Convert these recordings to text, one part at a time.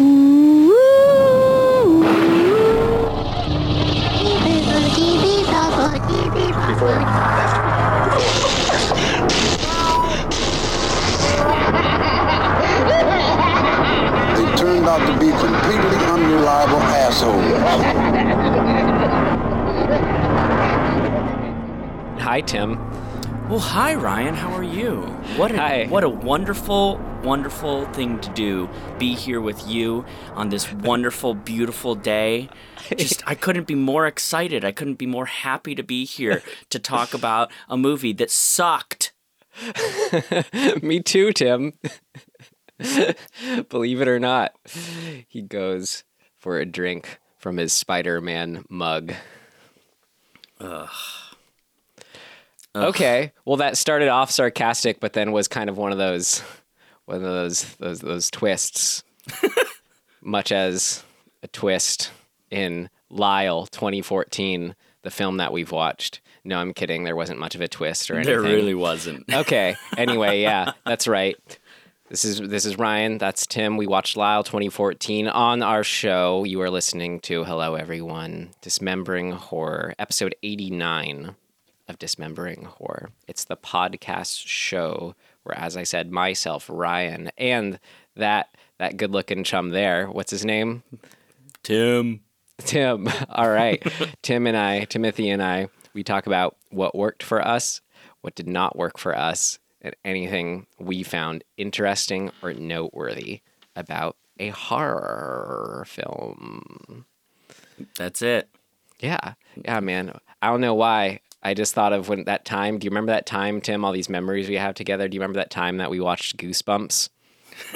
They turned out to be completely unreliable assholes. Hi, Tim. Well, hi Ryan. How are you? What a Hi. what a wonderful, wonderful thing to do. Be here with you on this wonderful, beautiful day. Just I couldn't be more excited. I couldn't be more happy to be here to talk about a movie that sucked. Me too, Tim. Believe it or not, he goes for a drink from his Spider Man mug. Ugh. Okay, well, that started off sarcastic, but then was kind of one of those, one of those, those, those twists, much as a twist in Lyle 2014, the film that we've watched. No, I'm kidding. There wasn't much of a twist or anything. There really wasn't. Okay. Anyway, yeah, that's right. This is this is Ryan. That's Tim. We watched Lyle 2014 on our show. You are listening to Hello Everyone, Dismembering Horror, episode 89 of Dismembering Horror. It's the podcast show where, as I said, myself, Ryan, and that that good looking chum there. What's his name? Tim. Tim. All right. Tim and I, Timothy and I, we talk about what worked for us, what did not work for us, and anything we found interesting or noteworthy about a horror film. That's it. Yeah. Yeah, man. I don't know why. I just thought of when that time. Do you remember that time, Tim? All these memories we have together. Do you remember that time that we watched Goosebumps?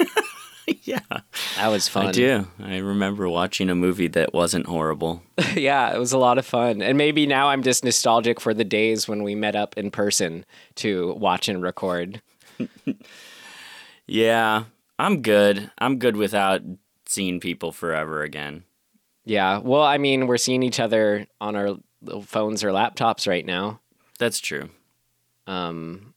yeah. That was fun. I do. I remember watching a movie that wasn't horrible. yeah, it was a lot of fun. And maybe now I'm just nostalgic for the days when we met up in person to watch and record. Yeah, I'm good. I'm good without seeing people forever again. Yeah. Well, I mean, we're seeing each other on our little phones or laptops right now. That's true. Um,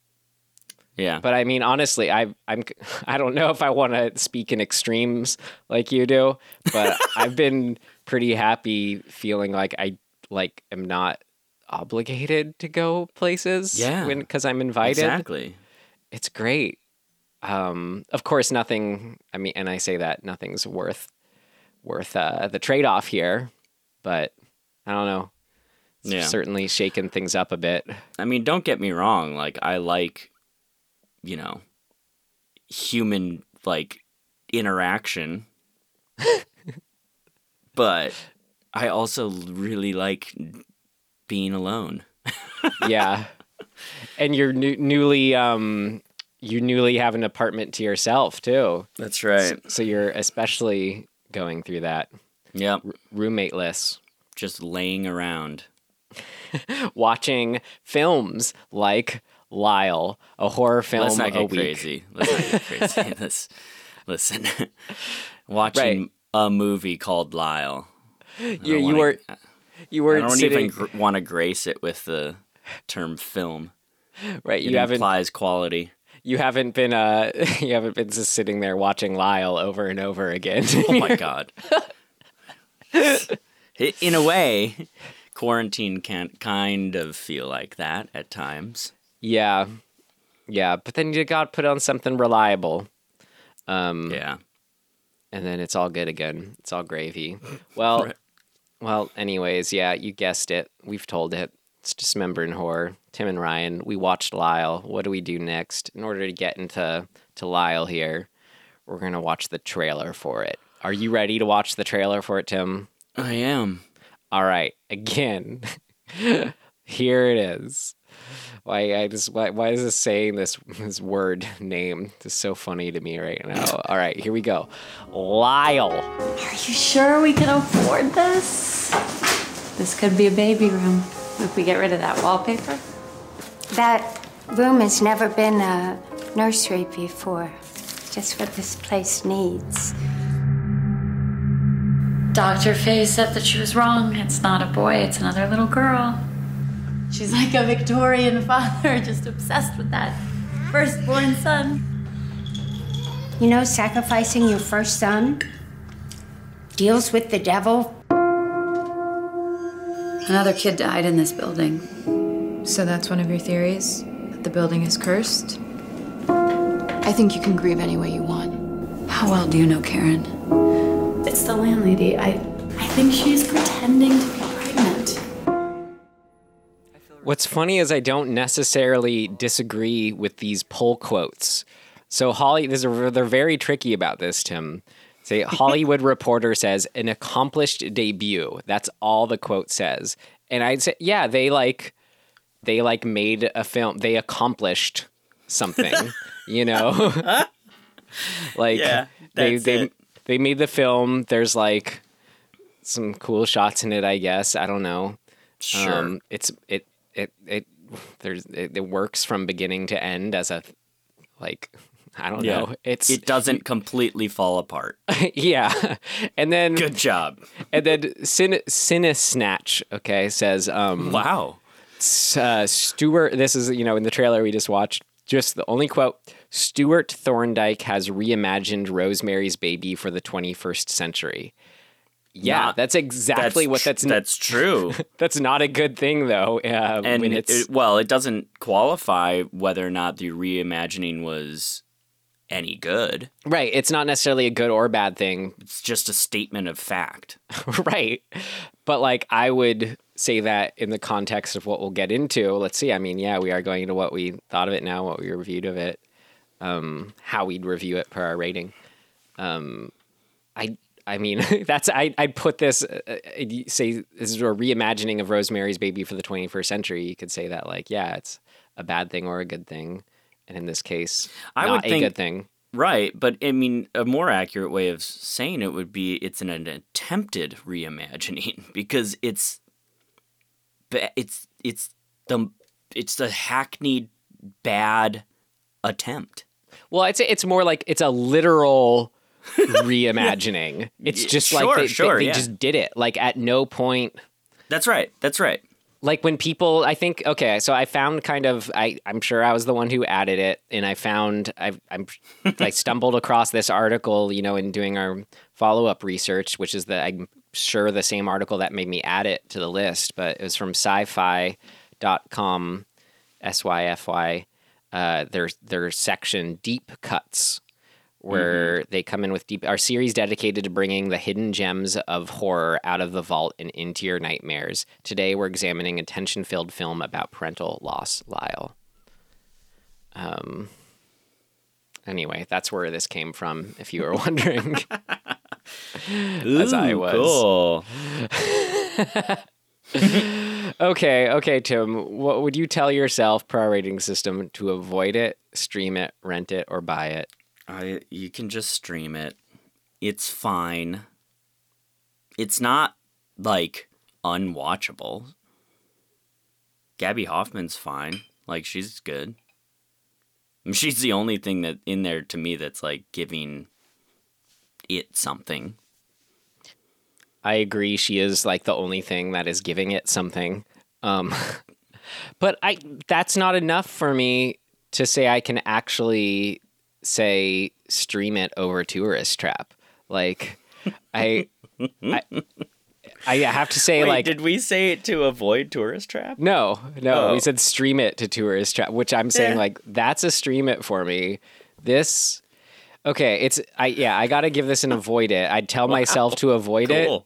Yeah. but I mean, honestly, I I'm I don't know if I want to speak in extremes like you do, but I've been pretty happy feeling like I like am not obligated to go places Yeah. when because I'm invited. exactly. it's great. Um, of course, nothing. I mean, and I say that nothing's worth worth uh, the trade off here, but I don't know. Yeah. certainly shaken things up a bit. I mean, don't get me wrong. Like, I like, you know, human like interaction, but I also really like being alone. yeah, and you're new, newly um, you newly have an apartment to yourself too, That's right. so you're especially going through that Yep. roommateless. Just laying around. watching films like Lyle, a horror film Let's not a get week. crazy. Let's not get crazy. Let's listen. Watching a movie called Lyle. You, you wanna- were you were I don't sitting even gr- want to grace it with the term film. right. It You haven't implies quality. you haven't been uh you haven't been just sitting there watching Lyle over and over again. Oh my god. In a way, quarantine can kind of feel like that at times. yeah, yeah. But then you got to put on something reliable, um, Yeah. and then it's all good again. It's all gravy. Well, Right. well. Anyways, yeah, you guessed it. We've told it. It's dismembering horror. Tim and Ryan. We watched Lyle. What do we do next? In order to get into to Lyle here, we're gonna watch the trailer for it. Are you ready to watch the trailer for it, Tim? I am. All right, again, here it is. Why I just why why is this saying this this word name? It's so funny to me right now. All right, here we go. Lyle. Are you sure we can afford this? This could be a baby room if we get rid of that wallpaper. That room has never been a nursery before. Just what this place needs. Dr. Faye said that she was wrong. It's not a boy, it's another little girl. She's like a Victorian father, just obsessed with that firstborn son. You know, sacrificing your first son deals with the devil. Another kid died in this building. So that's one of your theories? That the building is cursed? I think you can grieve any way you want. How well do you know Karen? It's the landlady. I, I think she's pretending to be pregnant. What's funny is I don't necessarily disagree with these pull quotes. So Holly, this is, they're very tricky about this, Tim. Say Hollywood Reporter says an accomplished debut. That's all the quote says. And I'd say, yeah, they like they like made a film. They accomplished something, you know. like Yeah, they they it. They made the film. There's like some cool shots in it, I guess. I don't know. Sure. Um, it's it it it there's it, it works from beginning to end as a like I don't yeah. know. It's it doesn't completely fall apart. yeah, and then Good job. and then Cine, Cinesnatch okay says um Wow. uh, Stewart. This is you know in the trailer we just watched. Just the only quote: Stewart Thorndike has reimagined Rosemary's Baby for the 21st century. Yeah, Not- that's exactly what tr- that's that's true. that's not a good thing though. Uh, and when it's it, well, it doesn't qualify whether or not the reimagining was any good. right, it's not necessarily a good or bad thing, It's just a statement of fact. right? But like I would say that in the context of what we'll get into. Let's see. I mean, yeah, we are going into what we thought of it now, what we reviewed of it, um, how we'd review it for our rating. Um, I I mean, that's I I'd put this uh, uh, say this is a reimagining of Rosemary's Baby for the 21st century. You could say that like, yeah, it's a bad thing or a good thing, and in this case, I not would a think- good thing. Right, but I mean, a more accurate way of saying it would be it's an, an attempted reimagining because it's it's it's the it's the hackneyed bad attempt. Well, say it's more like it's a literal reimagining. It's just like sure, they, they- sure, they yeah. just did it. Like at no point That's right. That's right. like when people i think okay so i found kind of i i'm sure i was the one who added it and i found i i'm i stumbled across this article you know in doing our follow-up research which is the i'm sure the same article that made me add it to the list but it was from syfy.com s-y-f-y uh their their section deep cuts where they come in with deep our series dedicated to bringing the hidden gems of horror out of the vault and into your nightmares. Today we're examining a tension-filled film about parental loss, Lyle. Um anyway, that's where this came from if you were wondering. As I was. Cool. okay, okay, Tim, what would you tell yourself per our rating system to avoid it, stream it, rent it or buy it? I you can just stream it. It's fine. It's not like unwatchable. Gaby Hoffmann's fine. Like she's good. She's the only thing that in there to me that's like giving it something. I agree. She is like the only thing that is giving it something. Um, but I that's not enough for me to say I can actually say stream it over Tourist Trap. Like I, I, I have to say like did we say it to avoid tourist trap? no, no. Oh. We said stream it to Tourist Trap, which I'm saying Yeah. like that's a stream it for me. This. Okay, it's I yeah, I got to give this an avoid it. I'd tell myself to avoid it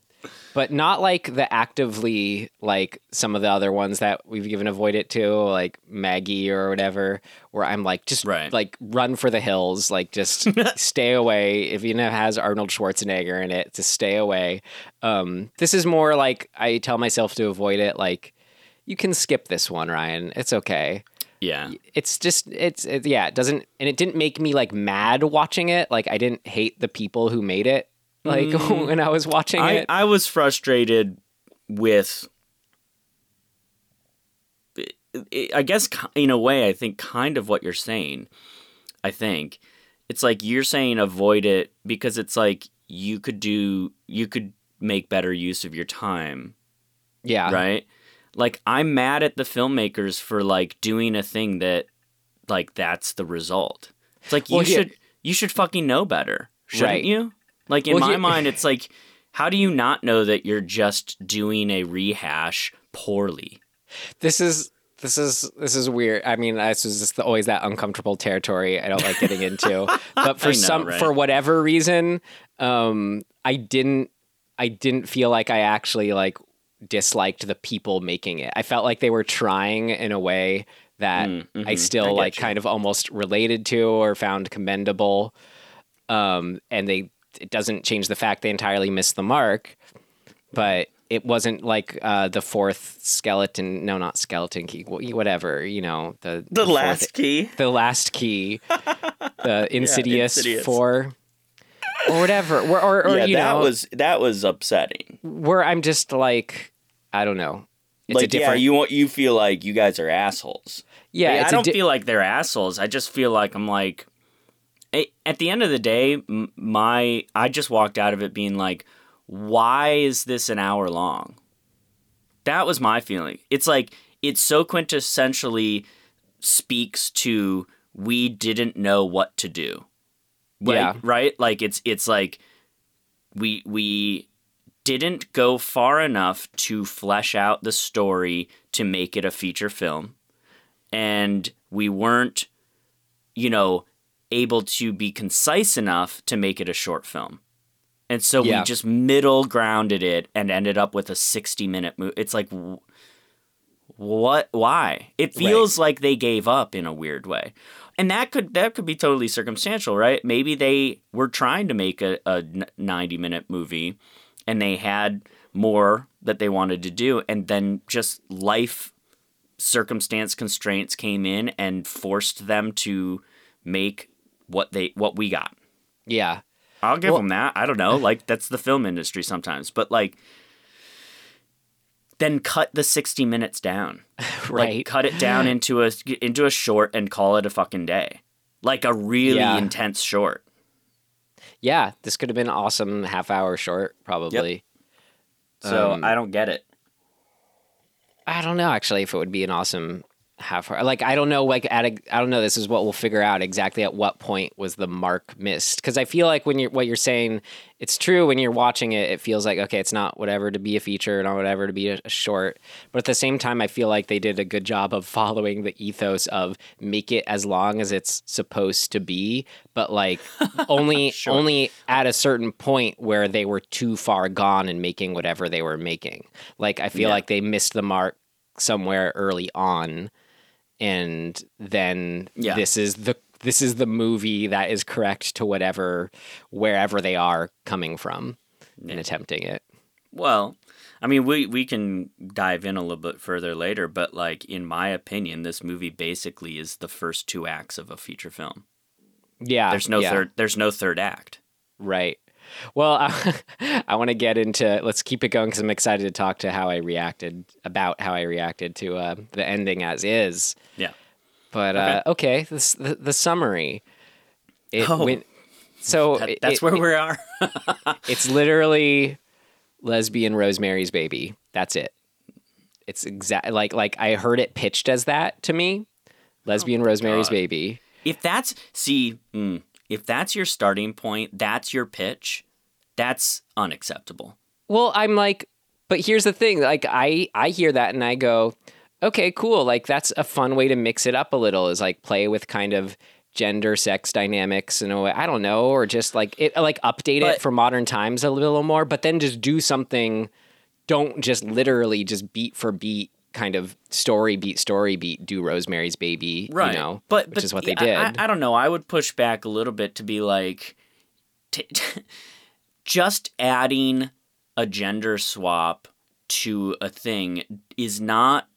but not like the actively like some of the other ones that we've given avoid it to like maggie or whatever where i'm like just Right. like run for the hills like just stay away. If if it has arnold schwarzenegger in it to stay away. Um this is more like i tell myself to avoid it like you can skip this one ryan. It's okay Yeah. it's just it's it, yeah it doesn't and it didn't make me like mad watching it like i didn't hate the people who made it like mm. when i was watching I, it I was frustrated with I guess in a way I think kind of what you're saying. I think it's like you're saying avoid it because it's like you could do you could make better use of your time, yeah right? Like I'm mad at the filmmakers for like doing a thing that like that's the result. It's like you Well, should you should fucking know better, shouldn't Right. you? Like in Well, my mind it's like How do you not know that you're just doing a rehash poorly? This is this is this is weird. I mean, this is just always that uncomfortable territory I don't like getting into. but for know, some right? for whatever reason, um, I didn't I didn't feel like I actually like disliked the people making it. I felt like they were trying in a way that Mm, I mhm. still I like you. kind of almost related to or found commendable. Um, and they it doesn't change the fact they entirely missed the mark, but it wasn't like uh, the fourth skeleton. No, not skeleton key. Whatever you know the The fourth- last key. the last key, the Insidious, Insidious. four, or whatever, or or, or yeah, you that know, was that was upsetting. where I'm just like, I don't know. It's like, a different. yeah, you want you feel like you guys are assholes. yeah, I it's a don't di- feel like they're assholes. I just feel like I'm like, at the end of the day, my I just walked out of it being like, why is this an hour long? That was my feeling. It's like it so quintessentially speaks to we didn't know what to do. Like, Yeah. Right? Like it's it's like we we didn't go far enough to flesh out the story to make it a feature film. And we weren't you know able to be concise enough to make it a short film. And so Yeah. we just middle grounded it and ended up with a 60 minute movie it's like what why? It feels like they gave up in a weird way. And that could that could be totally circumstantial right? Maybe they were trying to make a 90 minute movie and they had more that they wanted to do and then just life circumstance constraints came in and forced them to make what they what we got yeah, I'll give Well- them that. I don't know. Like that's the film industry sometimes, but like then cut the 60 minutes down. right. Like cut it down into a into a short and call it a fucking day. Like a really Yeah. intense short. Yeah, this could have been an awesome half hour short, probably. So Um, I don't get it. I don't know actually if it would be an awesome half hour. Like I don't know like at a, I don't know this is what we'll figure out exactly at what point was the mark missed. Cuz I feel like when you're what you're saying it's true when you're watching it it feels like okay it's not whatever to be a feature not whatever to be a, a short. But at the same time I feel like they did a good job of following the ethos of make it as long as it's supposed to be but like only only at a certain point where they were too far gone in making whatever they were making. Like I feel Yeah. like they missed the mark somewhere early on and then Yeah. this is the this is the movie that is correct to whatever wherever they are coming from in attempting it Well, I mean, we we can dive in a little bit further later, but like in my opinion, this movie basically is the first two acts of a feature film. yeah There's no yeah, third. There's no third act. right well i, I want to get into let's keep it going because i'm excited to talk to how i reacted about how i reacted to uh, the ending as is Yeah. but uh, okay this the, the summary it Oh. went so That- that's it- where we are. It's literally lesbian Rosemary's Baby. That's it. It's exact like like I heard it pitched as that to me. Lesbian Rosemary's God. Baby. if that's see, mm, if that's your starting point, that's your pitch. That's unacceptable. Well, I'm like, but here's the thing. Like I I hear that and I go, okay, cool. Like that's a fun way to mix it up a little. Is like play with kind of gender sex dynamics in a way i don't know or just like it like update But- it for modern times a little more but then just do something don't just literally just beat for beat kind of story beat story beat do rosemary's baby right. you know but which but is what they did I, I, don't know. I would push back a little bit to be like t- just adding a gender swap to a thing is not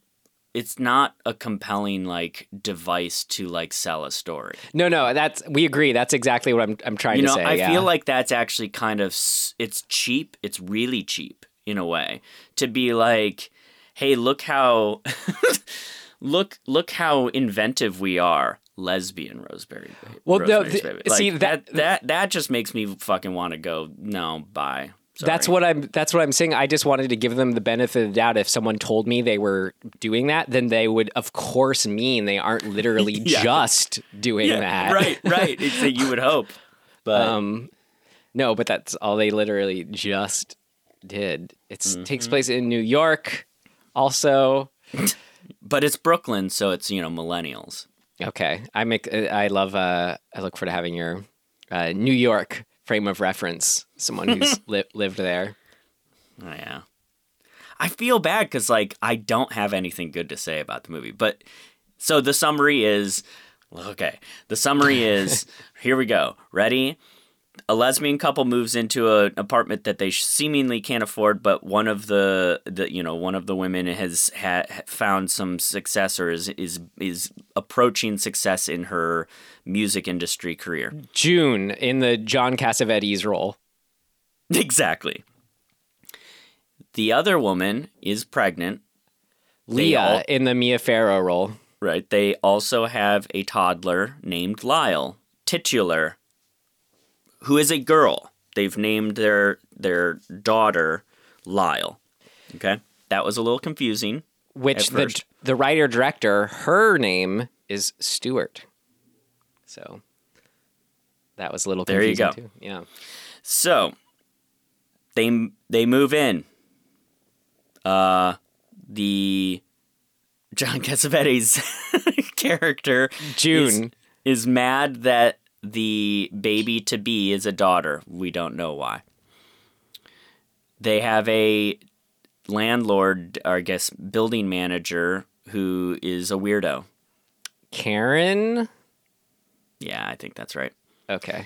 it's not a compelling like device to like sell a story. No no that's we agree. That's exactly what i'm, I'm trying you to know say i yeah. feel like that's actually kind of it's cheap. It's really cheap in a way to be like hey look how look look how inventive we are lesbian rosemary Ba- Well, no, Rosemary's th- Baby. see, that- that that that just makes me fucking want to go no bye That's what I'm. That's what I'm saying. I just wanted to give them the benefit of the doubt. If someone told me they were doing that, then they would, of course, mean they aren't literally Yeah. just doing yeah, that. right right it's that you would hope but Um, no, but that's all they literally just did. It Mm-hmm. takes place in New York. Also, But it's Brooklyn, so it's you know millennials. okay. I make. I love. Uh, I look forward to having your uh, New York frame of reference. Someone who's li- lived there. Oh, yeah. I feel bad because like I don't have anything good to say about the movie. But so the summary is okay. The summary is here we go. Ready? A lesbian couple moves into an apartment that they seemingly can't afford, but one of the, the you know one of the women has ha- found some success or is is is approaching success in her music industry career. June in the John Cassavetes role. Exactly. The other woman is pregnant. Leah all- in the Mia Farrow role. Right. They also have a toddler named Lyle, titular, who is a girl. They've named their their daughter Lyle. Okay. That was a little confusing. which the first. the writer director her name is Stewart. So that was a little There you confusing go. too. Yeah. So they they move in. Uh the John Cassavetes character June. is, is mad that the baby to be is a daughter. We don't know why. They have a landlord, or I guess building manager, who is a weirdo. Karen. Yeah, I think that's right. Okay.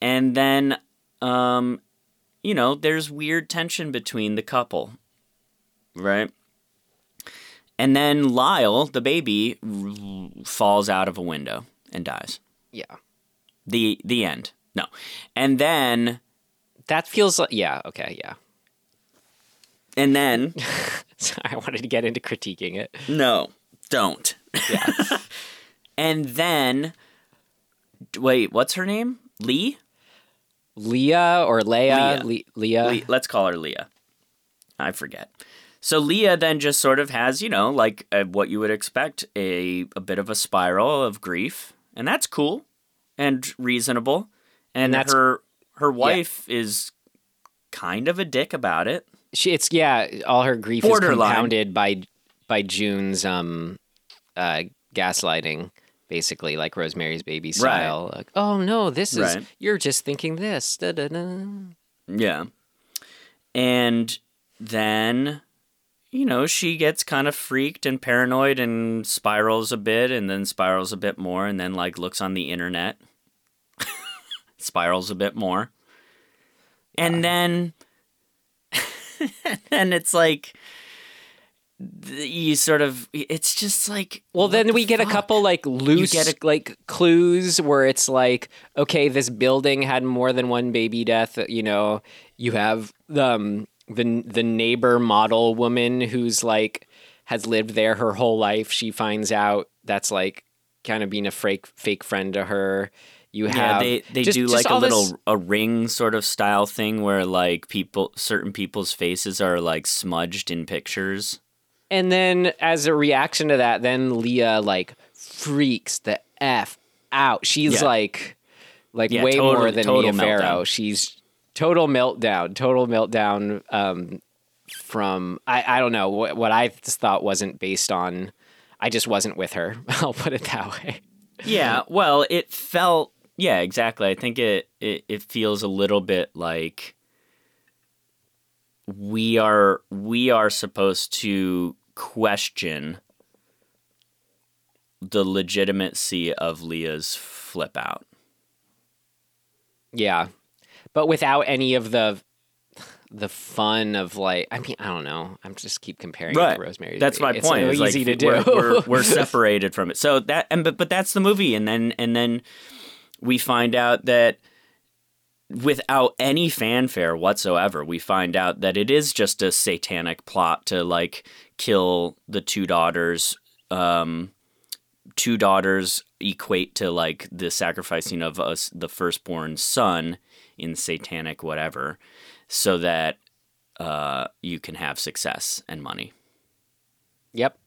And then, um, you know, there's weird tension between the couple, right? And then Lyle, the baby, r- falls out of a window and dies. Yeah. The the end. No, and then That feels like yeah, okay, yeah. and then I wanted to get into critiquing it. no, don't. Yeah. And then, wait, what's her name? Lee. Leah or Leia? Leah. Le- Leah. Le- let's call her Leah. I forget. So Leah then just sort of has, you know, like uh, what you would expect a a bit of a spiral of grief, and that's cool and reasonable. And, And that's- her her wife is kind of a dick about it. She, it's yeah, all her grief Borderline. is compounded by by June's um uh gaslighting basically like Rosemary's Baby style. Like, oh no, this is Right. you're just thinking this. Da-da-da. Yeah. And then, you know, she gets kind of freaked and paranoid and spirals a bit and then spirals a bit more and then, like, looks on the internet, spirals a bit more. And then, and it's like, you sort of, it's just like. Well, then the we get a couple like loose get a- like clues where it's like, okay, this building had more than one baby death. You know, you have um, the the neighbor model woman who's like has lived there her whole life. She finds out that's like kind of being a fake fake friend to her. You have Yeah, they they just- do just like a all this- little a ring sort of style thing where like people certain people's faces are like smudged in pictures. And then as a reaction to that, then Leah like freaks the F out. She's Yeah. like like Yeah, way total- more than Mia Farrow. She's total meltdown, total meltdown um from I, I don't know what what I just thought wasn't based on I just wasn't with her. I'll put it that way. Yeah, well, it felt yeah, exactly. I think it, it it feels a little bit like we are we are supposed to question the legitimacy of Leah's flip out. Yeah. But without any of the the fun of like I mean, I don't know. I'm just keep comparing it to Rosemary's That's my. It's point. so It's like easy to do. We're, we're, we're separated from it. So that and but but that's the movie, and then and then we find out that without any fanfare whatsoever, we find out that it is just a satanic plot to like kill the two daughters. Um, two daughters equate to like the sacrificing of us, the firstborn son, in satanic whatever, so that uh, you can have success and money. Yep.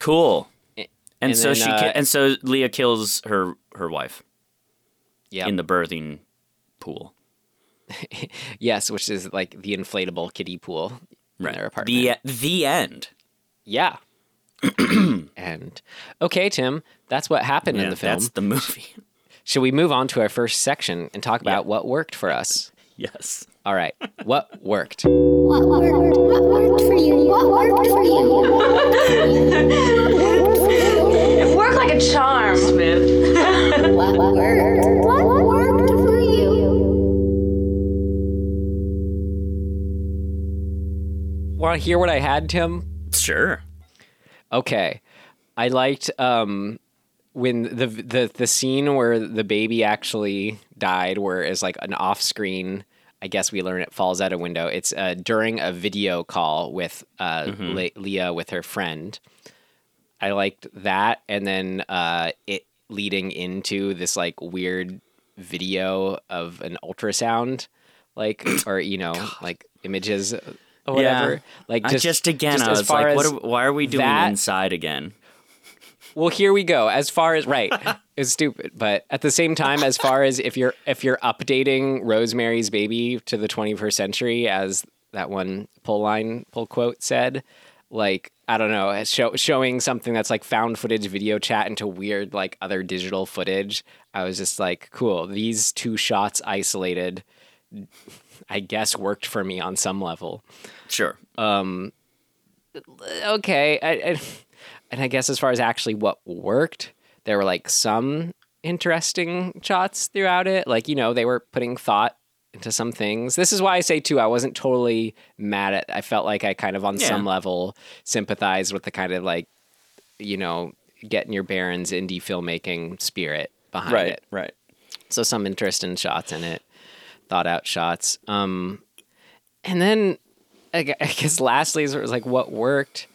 Cool. And, and so then, she uh, ki- and so Leah kills her her wife Yep. in the birthing pool. yes, which is like the inflatable kiddie pool in their apartment. The the end. yeah. and okay, Tim, that's what happened in the film. That's the movie. Should we move on to our first section and talk about what worked for us? yes. All right, what worked? What worked? What worked for you? What worked for you? It worked like a charm. Smith. What worked? What worked for you? Want to hear what I had, Tim? Sure. Okay. I liked um when the the the scene where the baby actually died where it's like an off-screen I guess we learn it falls out a window. It's uh, during a video call with uh, Le- Leah with her friend. I liked that, and then uh, it leading into this like weird video of an ultrasound, like or you know like images or whatever. Yeah. Like just, just again, just I as was far like, what are, why are we doing that- inside again? Well, here we go. As far as right, it's stupid, but at the same time, as far as if you're if you're updating Rosemary's Baby to the 21st century, as that one pull line pull quote said, like I don't know, show, showing something that's like found footage video chat into weird like other digital footage. I was just like, cool. These two shots isolated, I guess, worked for me on some level Sure. Um, okay. I, I, and I guess as far as actually what worked, there were like some interesting shots throughout it. Like, you know, they were putting thought into some things. This is why I say too, I wasn't totally mad at I felt like I kind of on Yeah. some level sympathized with the kind of like, you know, getting your Barons indie filmmaking spirit behind it. Right. So some interesting shots in it, thought out shots. Um, and then I I guess lastly, is it was like what worked.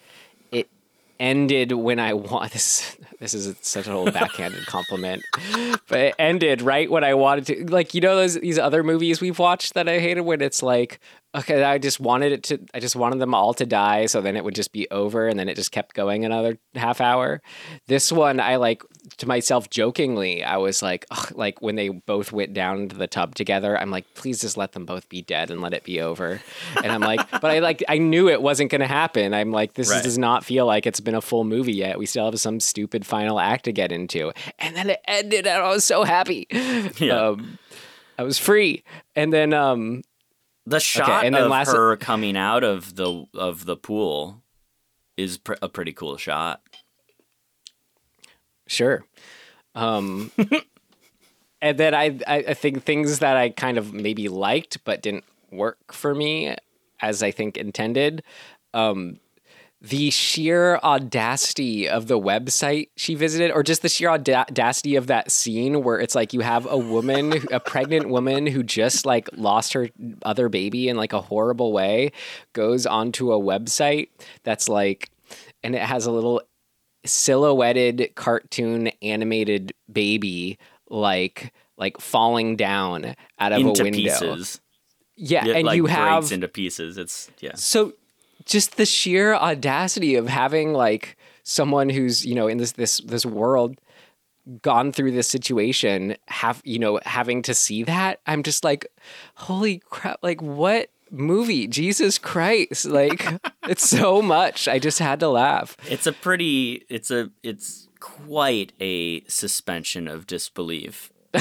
Ended when I want this. This is such an old backhanded compliment, but it ended right when I wanted to. Like you know those these other movies we've watched that I hated when it's like okay, I just wanted it to. I just wanted them all to die, so then it would just be over, and then it just kept going another half hour. This one, I like to myself jokingly. I was like, ugh, like when they both went down into the tub together. I'm like, please just let them both be dead and let it be over. And I'm like, but I like I knew it wasn't going to happen. I'm like, this Right. does not feel like it's been a full movie yet. We still have some stupid final act to get into, and then it ended, and I was so happy. Yeah. Um, I was free, and then um, The shot and then of last- her coming out of the of the pool is pr- a pretty cool shot. Sure. Um, and then I, I I think things that I kind of maybe liked but didn't work for me as I think intended. Um, the sheer audacity of the website she visited, or just the sheer audacity of that scene where it's like you have a woman, a pregnant woman who just like lost her other baby in like a horrible way, goes onto a website that's like, and it has a little silhouetted cartoon animated baby like like falling down out of into a window. pieces. Yeah, It, and like, you breaks have into pieces. It's yeah. so just the sheer audacity of having like someone who's you know in this this this world gone through this situation have you know having to see that i'm just like holy crap like what movie jesus christ like it's so much i just had to laugh It's a pretty. It's a. It's quite a suspension of disbelief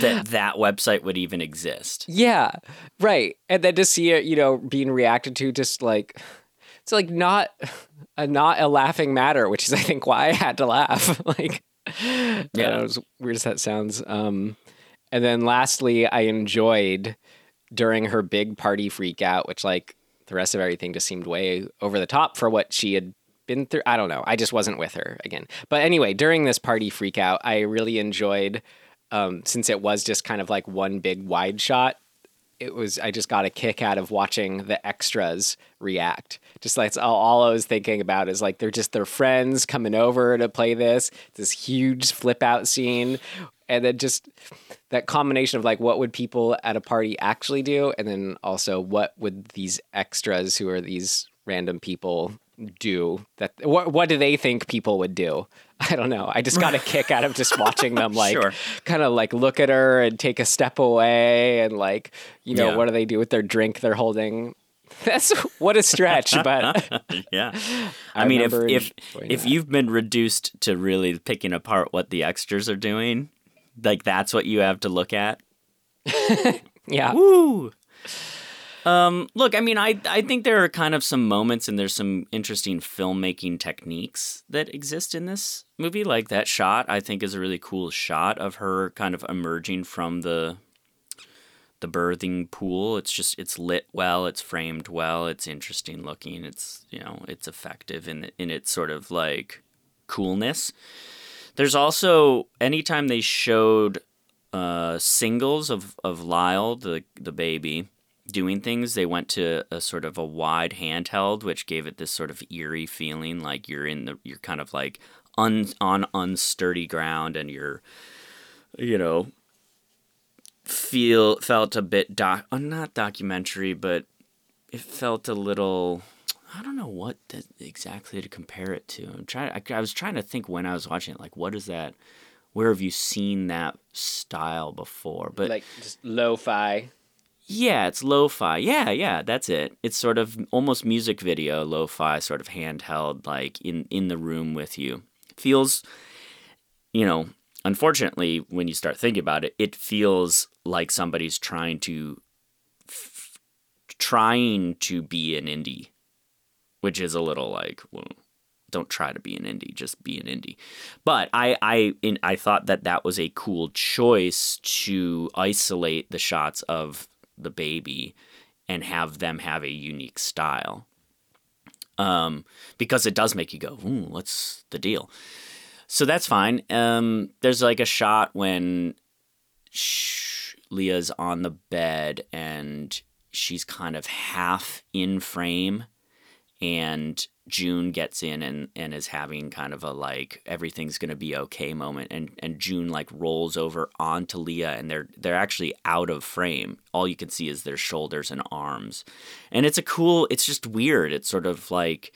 that that website would even exist. Yeah, right. And then to see it, you know, being reacted to just like it's like not a not a laughing matter, which is I think why I had to laugh. like yeah, Yeah. as weird as that sounds. Um and then lastly, I enjoyed during her big party freak out, which like the rest of everything just seemed way over the top for what she had been through. I don't know. I just wasn't with her again. But anyway, during this party freak out, I really enjoyed um, since it was just kind of like one big wide shot. It was I just got a kick out of watching the extras react. Just like all, all I was thinking about is like they're just their friends coming over to play this. This huge flip out scene, and then just that combination of like what would people at a party actually do, and then also what would these extras who are these random people do that what what do they think people would do I don't know. I just got a kick out of just watching them like Sure. kind of like look at her and take a step away and like, you know, Yeah. what do they do with their drink they're holding? That's what a stretch, but yeah. I I, mean, if if if that. you've been reduced to really picking apart what the extras are doing, like that's what you have to look at. yeah. Woo. Um, look, I mean, I I think there are kind of some moments and there's some interesting filmmaking techniques that exist in this movie. Like that shot, I think is a really cool shot of her kind of emerging from the the birthing pool. It's just it's lit well, it's framed well, it's interesting looking. It's you know it's effective in in its sort of like coolness. There's also anytime they showed uh, singles of of Lyle the the baby doing things, they went to a sort of a wide handheld, which gave it this sort of eerie feeling, like you're in the you're kind of like un, on unsturdy ground, and you're you know feel felt a bit doc uh, not documentary, but it felt a little. I don't know what exactly to compare it to. I'm trying. I, I was trying to think when I was watching it, like what is that? Where have you seen that style before? But Like just lo-fi. Yeah, it's lo-fi. Yeah, yeah, that's it. It's sort of almost music video, lo-fi, sort of handheld, like in in the room with you. Feels, you know, unfortunately, when you start thinking about it, it feels like somebody's trying to trying to be an indie, which is a little like, well, don't try to be an indie, just be an indie. But I I in, I thought that that was a cool choice to isolate the shots of the baby and have them have a unique style. Um, because it does make you go, Ooh, what's the deal? So that's fine. Um, there's like a shot when sh- Leah's on the bed and she's kind of half in frame and June gets in and, and is having kind of a like everything's gonna be okay moment and, and June like rolls over onto Leah and they're they're actually out of frame. All you can see is their shoulders and arms. And it's a cool it's just weird. It's sort of like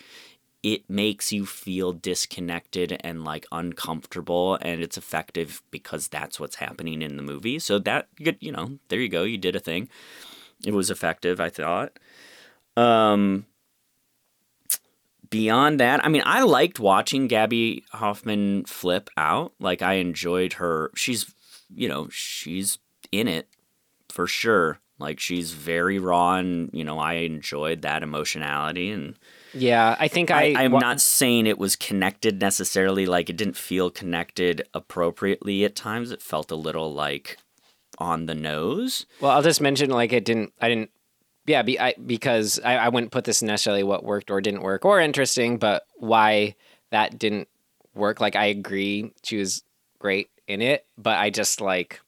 it makes you feel disconnected and like uncomfortable and it's effective because that's what's happening in the movie. So that you know, there you go, you did a thing. It was effective, I thought. Um beyond that, I mean, I liked watching Gaby Hoffmann flip out. Like, I enjoyed her. She's, you know, she's in it for sure. Like, she's very raw, and, you know, I enjoyed that emotionality. And Yeah, I think I, I, I'm wa- not saying it was connected necessarily. Like, it didn't feel connected appropriately at times. It felt a little like on the nose. Well, I'll just mention like it didn't. I didn't. Yeah, be, I, because I, I wouldn't put this necessarily what worked or didn't work or interesting, but why that didn't work. Like I agree, she was great in it, but I just like,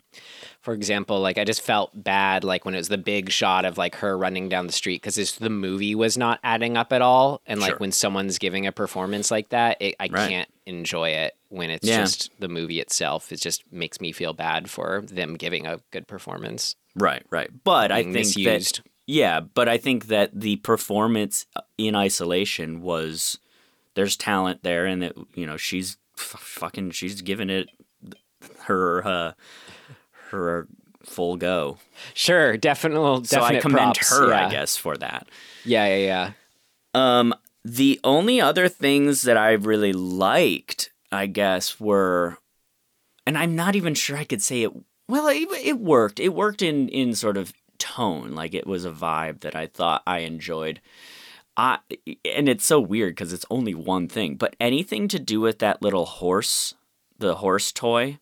for example, like I just felt bad like when it was the big shot of like her running down the street because the movie was not adding up at all, and like Sure. when someone's giving a performance like that, it, I Right. can't enjoy it when it's Yeah. just the movie itself. It just makes me feel bad for them giving a good performance. Right, right. But I think misused. that yeah, but I think that the performance in isolation was there's talent there, and that you know she's f- fucking she's giving it her uh, her full go. Sure, definite. So I commend props, her, yeah. I guess, for that. Yeah, yeah, yeah. Um, the only other things that I really liked, I guess, were, and I'm not even sure I could say it. Well, it, it worked. It worked in in sort of tone, like it was a vibe that I thought I enjoyed. I and it's so weird because it's only one thing, but anything to do with that little horse, the horse toy.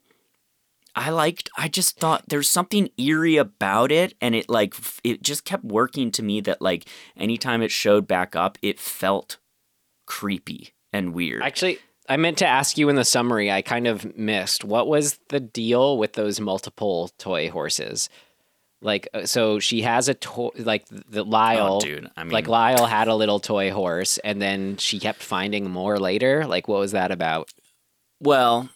I liked I just thought there's something eerie about it and it like it just kept working to me that like anytime it showed back up it felt creepy and weird. Actually, I meant to ask you in the summary. I kind of missed. What was the deal with those multiple toy horses? Like, uh, so she has a toy, like the Lyle. Oh, dude, I mean like Lyle had a little toy horse, and then she kept finding more later. Like, what was that about? Well,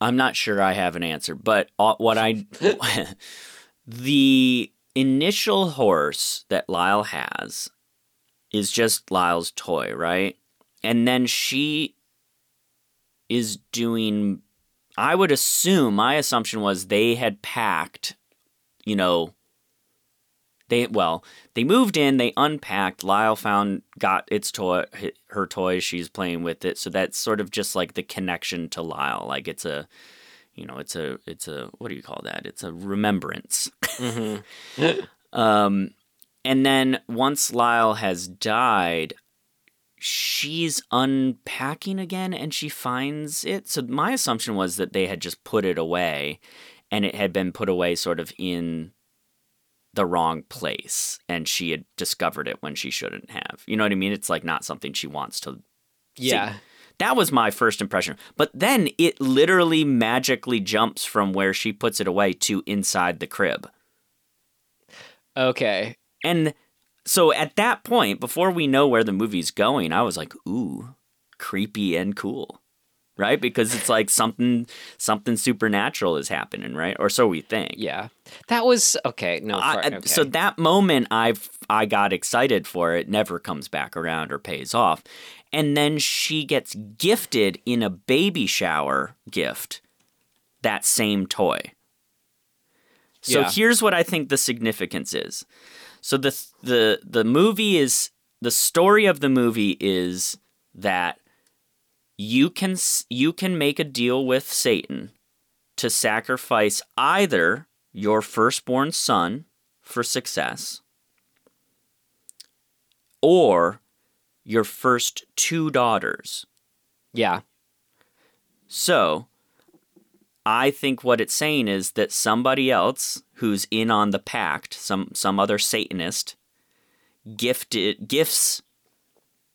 I'm not sure I have an answer, but uh, what I the initial horse that Lyle has is just Lyle's toy, right? And then she is doing I would assume my assumption was they had packed, you know, they well, they moved in, they unpacked, Lyle found got its toy her toy, she's playing with it. So that's sort of just like the connection to Lyle. Like it's a you know, it's a it's a what do you call that? It's a remembrance. um and then once Lyle has died, she's unpacking again and she finds it. So my assumption was that they had just put it away and it had been put away sort of in the wrong place and she had discovered it when she shouldn't have. You know what I mean? It's like not something she wants to Yeah. That was my first impression. But then it literally magically jumps from where she puts it away to inside the crib. Okay. And so at that point, before we know where the movie's going, I was like, ooh, creepy and cool. Right? Because it's like something something supernatural is happening, right? Or so we think. Yeah. That was okay. No. I- okay. So that moment I I got excited for it never comes back around or pays off. And then she gets gifted in a baby shower gift that same toy. So Yeah. here's what I think the significance is. So the the the movie is the story of the movie is that you can you can make a deal with Satan to sacrifice either your firstborn son for success or your first two daughters. yeah. So, I think what it's saying is that somebody else who's in on the pact, some some other Satanist, gifted gifts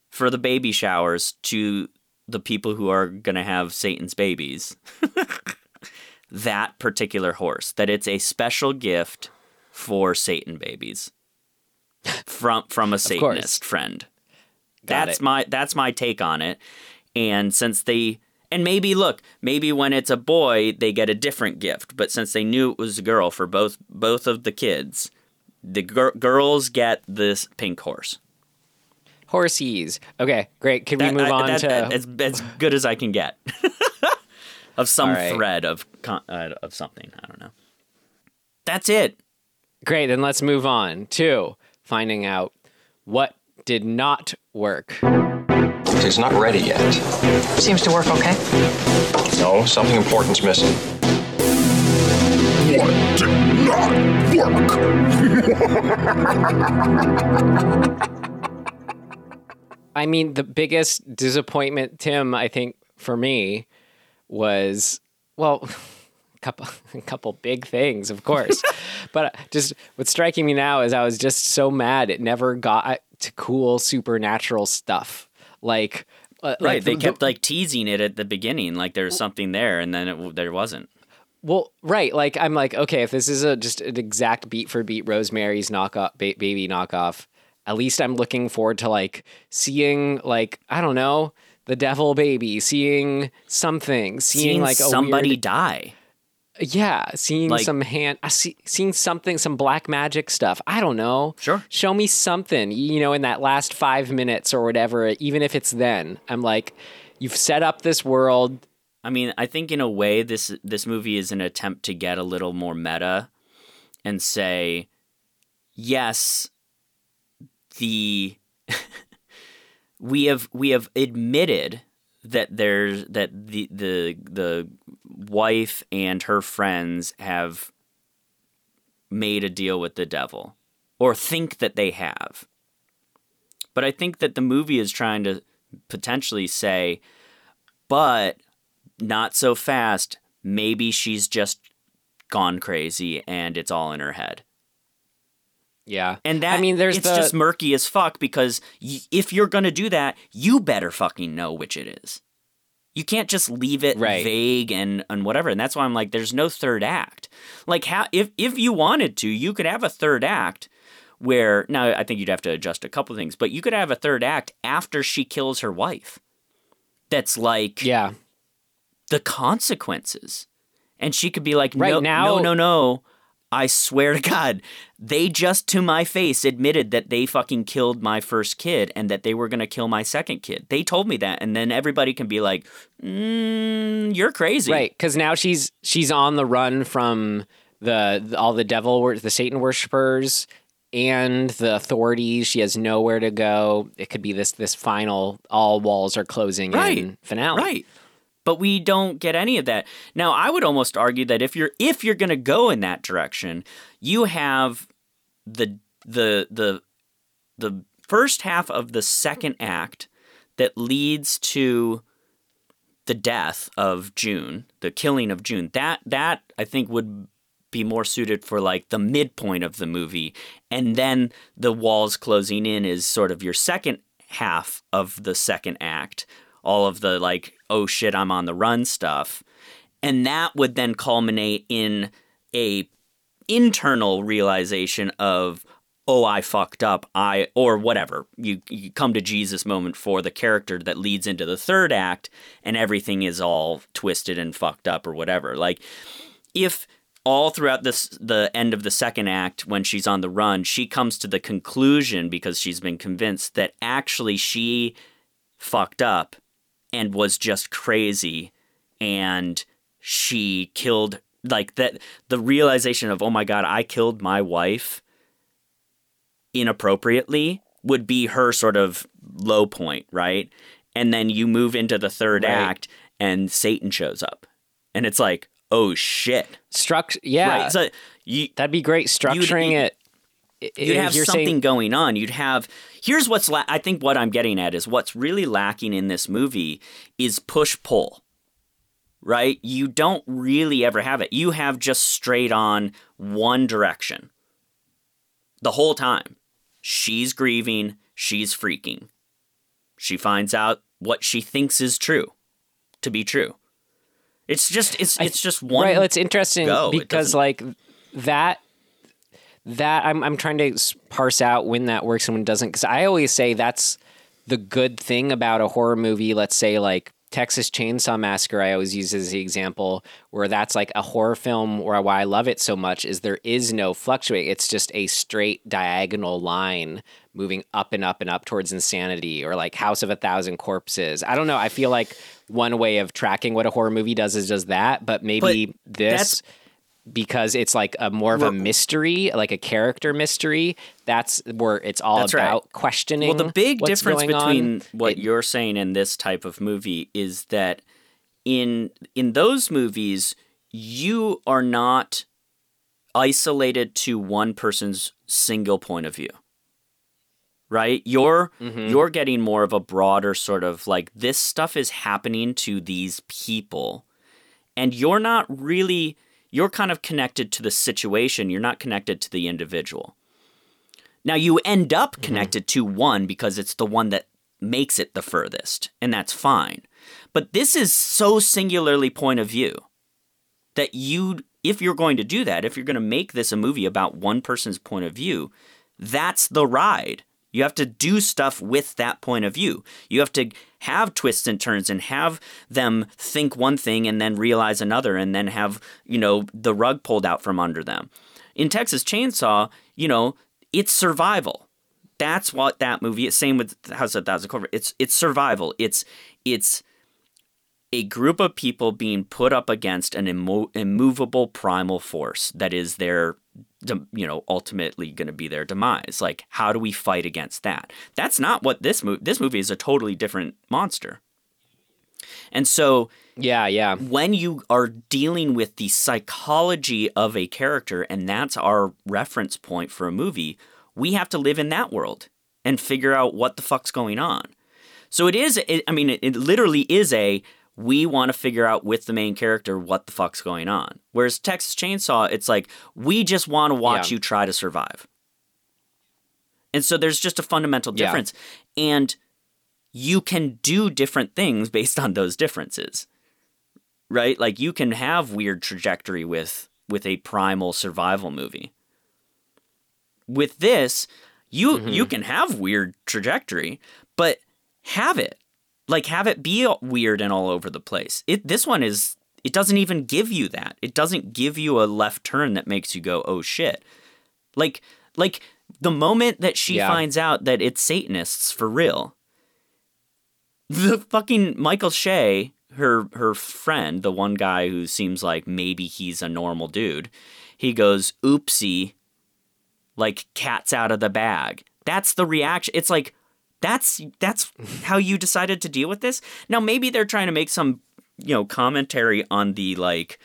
for the baby showers to the people who are gonna have Satan's babies. that particular horse. That it's a special gift for Satan babies. From from a Satanist friend. Got that's it. my that's my take on it. And since they and maybe look, maybe when it's a boy they get a different gift, but since they knew it was a girl for both both of the kids, the gir- girls get this pink horse. Horsies. Okay. Great. Can we move I- on that- to? as as good as I can get of some All right. thread of con- uh, of something. I don't know. That's it. Great. Then let's move on to finding out what did not work. It's not ready yet. Seems to work okay. No, something important's missing. What did not work? I mean, the biggest disappointment, Tim, I think for me was well, a couple, a couple big things, of course, but just what's striking me now is I was just so mad it never got to cool supernatural stuff like. uh, Right. like they the- kept like teasing it at the beginning, like there was something there, and then it, there wasn't. Well, right. Like I'm like, okay, if this is a just an exact beat for beat Rosemary's knockoff ba- baby knockoff, at least I'm looking forward to like seeing like I don't know the devil baby, seeing something, seeing, Seeing like a somebody weird, die. yeah, seeing Like- some hand, uh, see, seeing something, some black magic stuff. I don't know. Sure. Show me something. You know, in that last five minutes or whatever, even if it's then. I'm like, you've set up this world. I mean, I think in a way this this movie is an attempt to get a little more meta and say, yes, the we have we have admitted that there's that the the the wife and her friends have made a deal with the devil or think that they have. But I think that the movie is trying to potentially say, but not so fast. Maybe she's just gone crazy and it's all in her head. Yeah. And that I mean, there's it's the just murky as fuck because y- if you're gonna do that, you better fucking know which it is. You can't just leave it Right. vague and and whatever. And that's why I'm like, there's no third act. Like, how if if you wanted to, you could have a third act where now I think you'd have to adjust a couple things, but you could have a third act after she kills her wife. That's like yeah. the consequences. And she could be like, Right no, now- no, no, no. I swear to God, they just to my face admitted that they fucking killed my first kid and that they were gonna kill my second kid. They told me that, and then everybody can be like, mm, "You're crazy." Right, because now she's she's on the run from the, all the devil the Satan worshippers and the authorities. She has nowhere to go. It could be this this final all walls are closing Right. in finale. Right. But we don't get any of that. Now, I would almost argue that if you're if you're going to go in that direction, you have the the the the first half of the second act that leads to the death of June, the killing of June. That that I think would be more suited for like the midpoint of the movie and then the walls closing in is sort of your second half of the second act all of the like oh shit i'm on the run stuff. And that would then culminate in a internal realization of oh i fucked up. I or whatever. You, you come to jesus moment for the character that leads into the third act and everything is all twisted and fucked up or whatever. Like if all throughout this the end of the second act when she's on the run she comes to the conclusion because she's been convinced that actually she fucked up and was just crazy and she killed like that the realization of oh my god I killed my wife inappropriately would be her sort of low point right and then you move into the third Right. act and Satan shows up and it's like oh shit Struct yeah. right so you That'd be great structuring it. You'd have something saying- going on. You'd have here's what's la- I think what I'm getting at is what's really lacking in this movie is push pull. Right? You don't really ever have it. You have just straight on one direction. The whole time. She's grieving, she's freaking. She finds out what she thinks is true to be true. It's just it's it's just one right. It's interesting go. Because doesn't- like that that I'm I'm trying to parse out when that works and when it doesn't because I always say that's the good thing about a horror movie. Let's say like Texas Chainsaw Massacre. I always use as the example where that's like a horror film where why I love it so much is there is no fluctuate. It's just a straight diagonal line moving up and up and up towards insanity or like House of a Thousand Corpses. I don't know. I feel like one way of tracking what a horror movie does is does that, but maybe this that's- because it's like a more of a mystery, like a character mystery. That's where it's all That's right. about questioning. Well, the big difference going on. between what It- you're saying and this type of movie is that in in those movies you are not isolated to one person's single point of view. Right? You're Mm-hmm. you're getting more of a broader sort of like this stuff is happening to these people and you're not really you're kind of connected to the situation, you're not connected to the individual. Now you end up mm-hmm. connected to one because it's the one that makes it the furthest, and that's fine. But this is so singularly point of view that you if you're going to do that, if you're going to make this a movie about one person's point of view, that's the ride. You have to do stuff with that point of view. You have to have twists and turns and have them think one thing and then realize another and then have, you know, the rug pulled out from under them. In Texas Chainsaw, you know, it's survival. That's what that movie is. Same with House of Thousand Corpses. It's it's survival. It's it's a group of people being put up against an immo- immovable primal force that is their you know ultimately going to be their demise. Like how do we fight against that? That's not what this movie this movie is a totally different monster. And so yeah, yeah. when you are dealing with the psychology of a character and that's our reference point for a movie we have to live in that world and figure out what the fuck's going on. So it is it, i mean it, it literally is a we want to figure out with the main character what the fuck's going on. Whereas texas chainsaw it's like we just want to watch Yeah. you try to survive. And so there's just a fundamental Yeah. difference. And you can do different things based on those differences. Right? Like you can have weird trajectory with with a primal survival movie. With this you you mm-hmm. can have weird trajectory but have it like have it be weird and all over the place it this one is it doesn't even give you that. It doesn't give you a left turn that makes you go, "Oh shit." Like like the moment that she Yeah. finds out that it's Satanists for real, the fucking Michael Shea, her her friend, the one guy who seems like maybe he's a normal dude, he goes, "Oopsie," like cat's out of the bag. That's the reaction. It's like that's that's mm-hmm. how you decided to deal with this. Now maybe they're trying to make some you know commentary on the like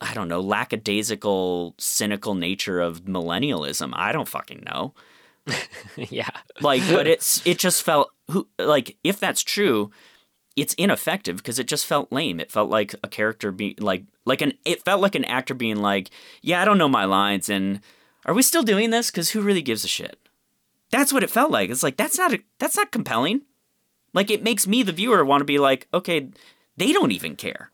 I don't know lackadaisical, cynical nature of millennialism. I don't fucking know. yeah. Like, but it's it just felt who like if that's true, it's ineffective because it just felt lame. It felt like a character be like like an it felt like an actor being like, yeah, I don't know my lines, and are we still doing this? Because who really gives a shit? That's what it felt like. It's like that's not a, that's not compelling. Like it makes me the viewer want to be like, okay, they don't even care.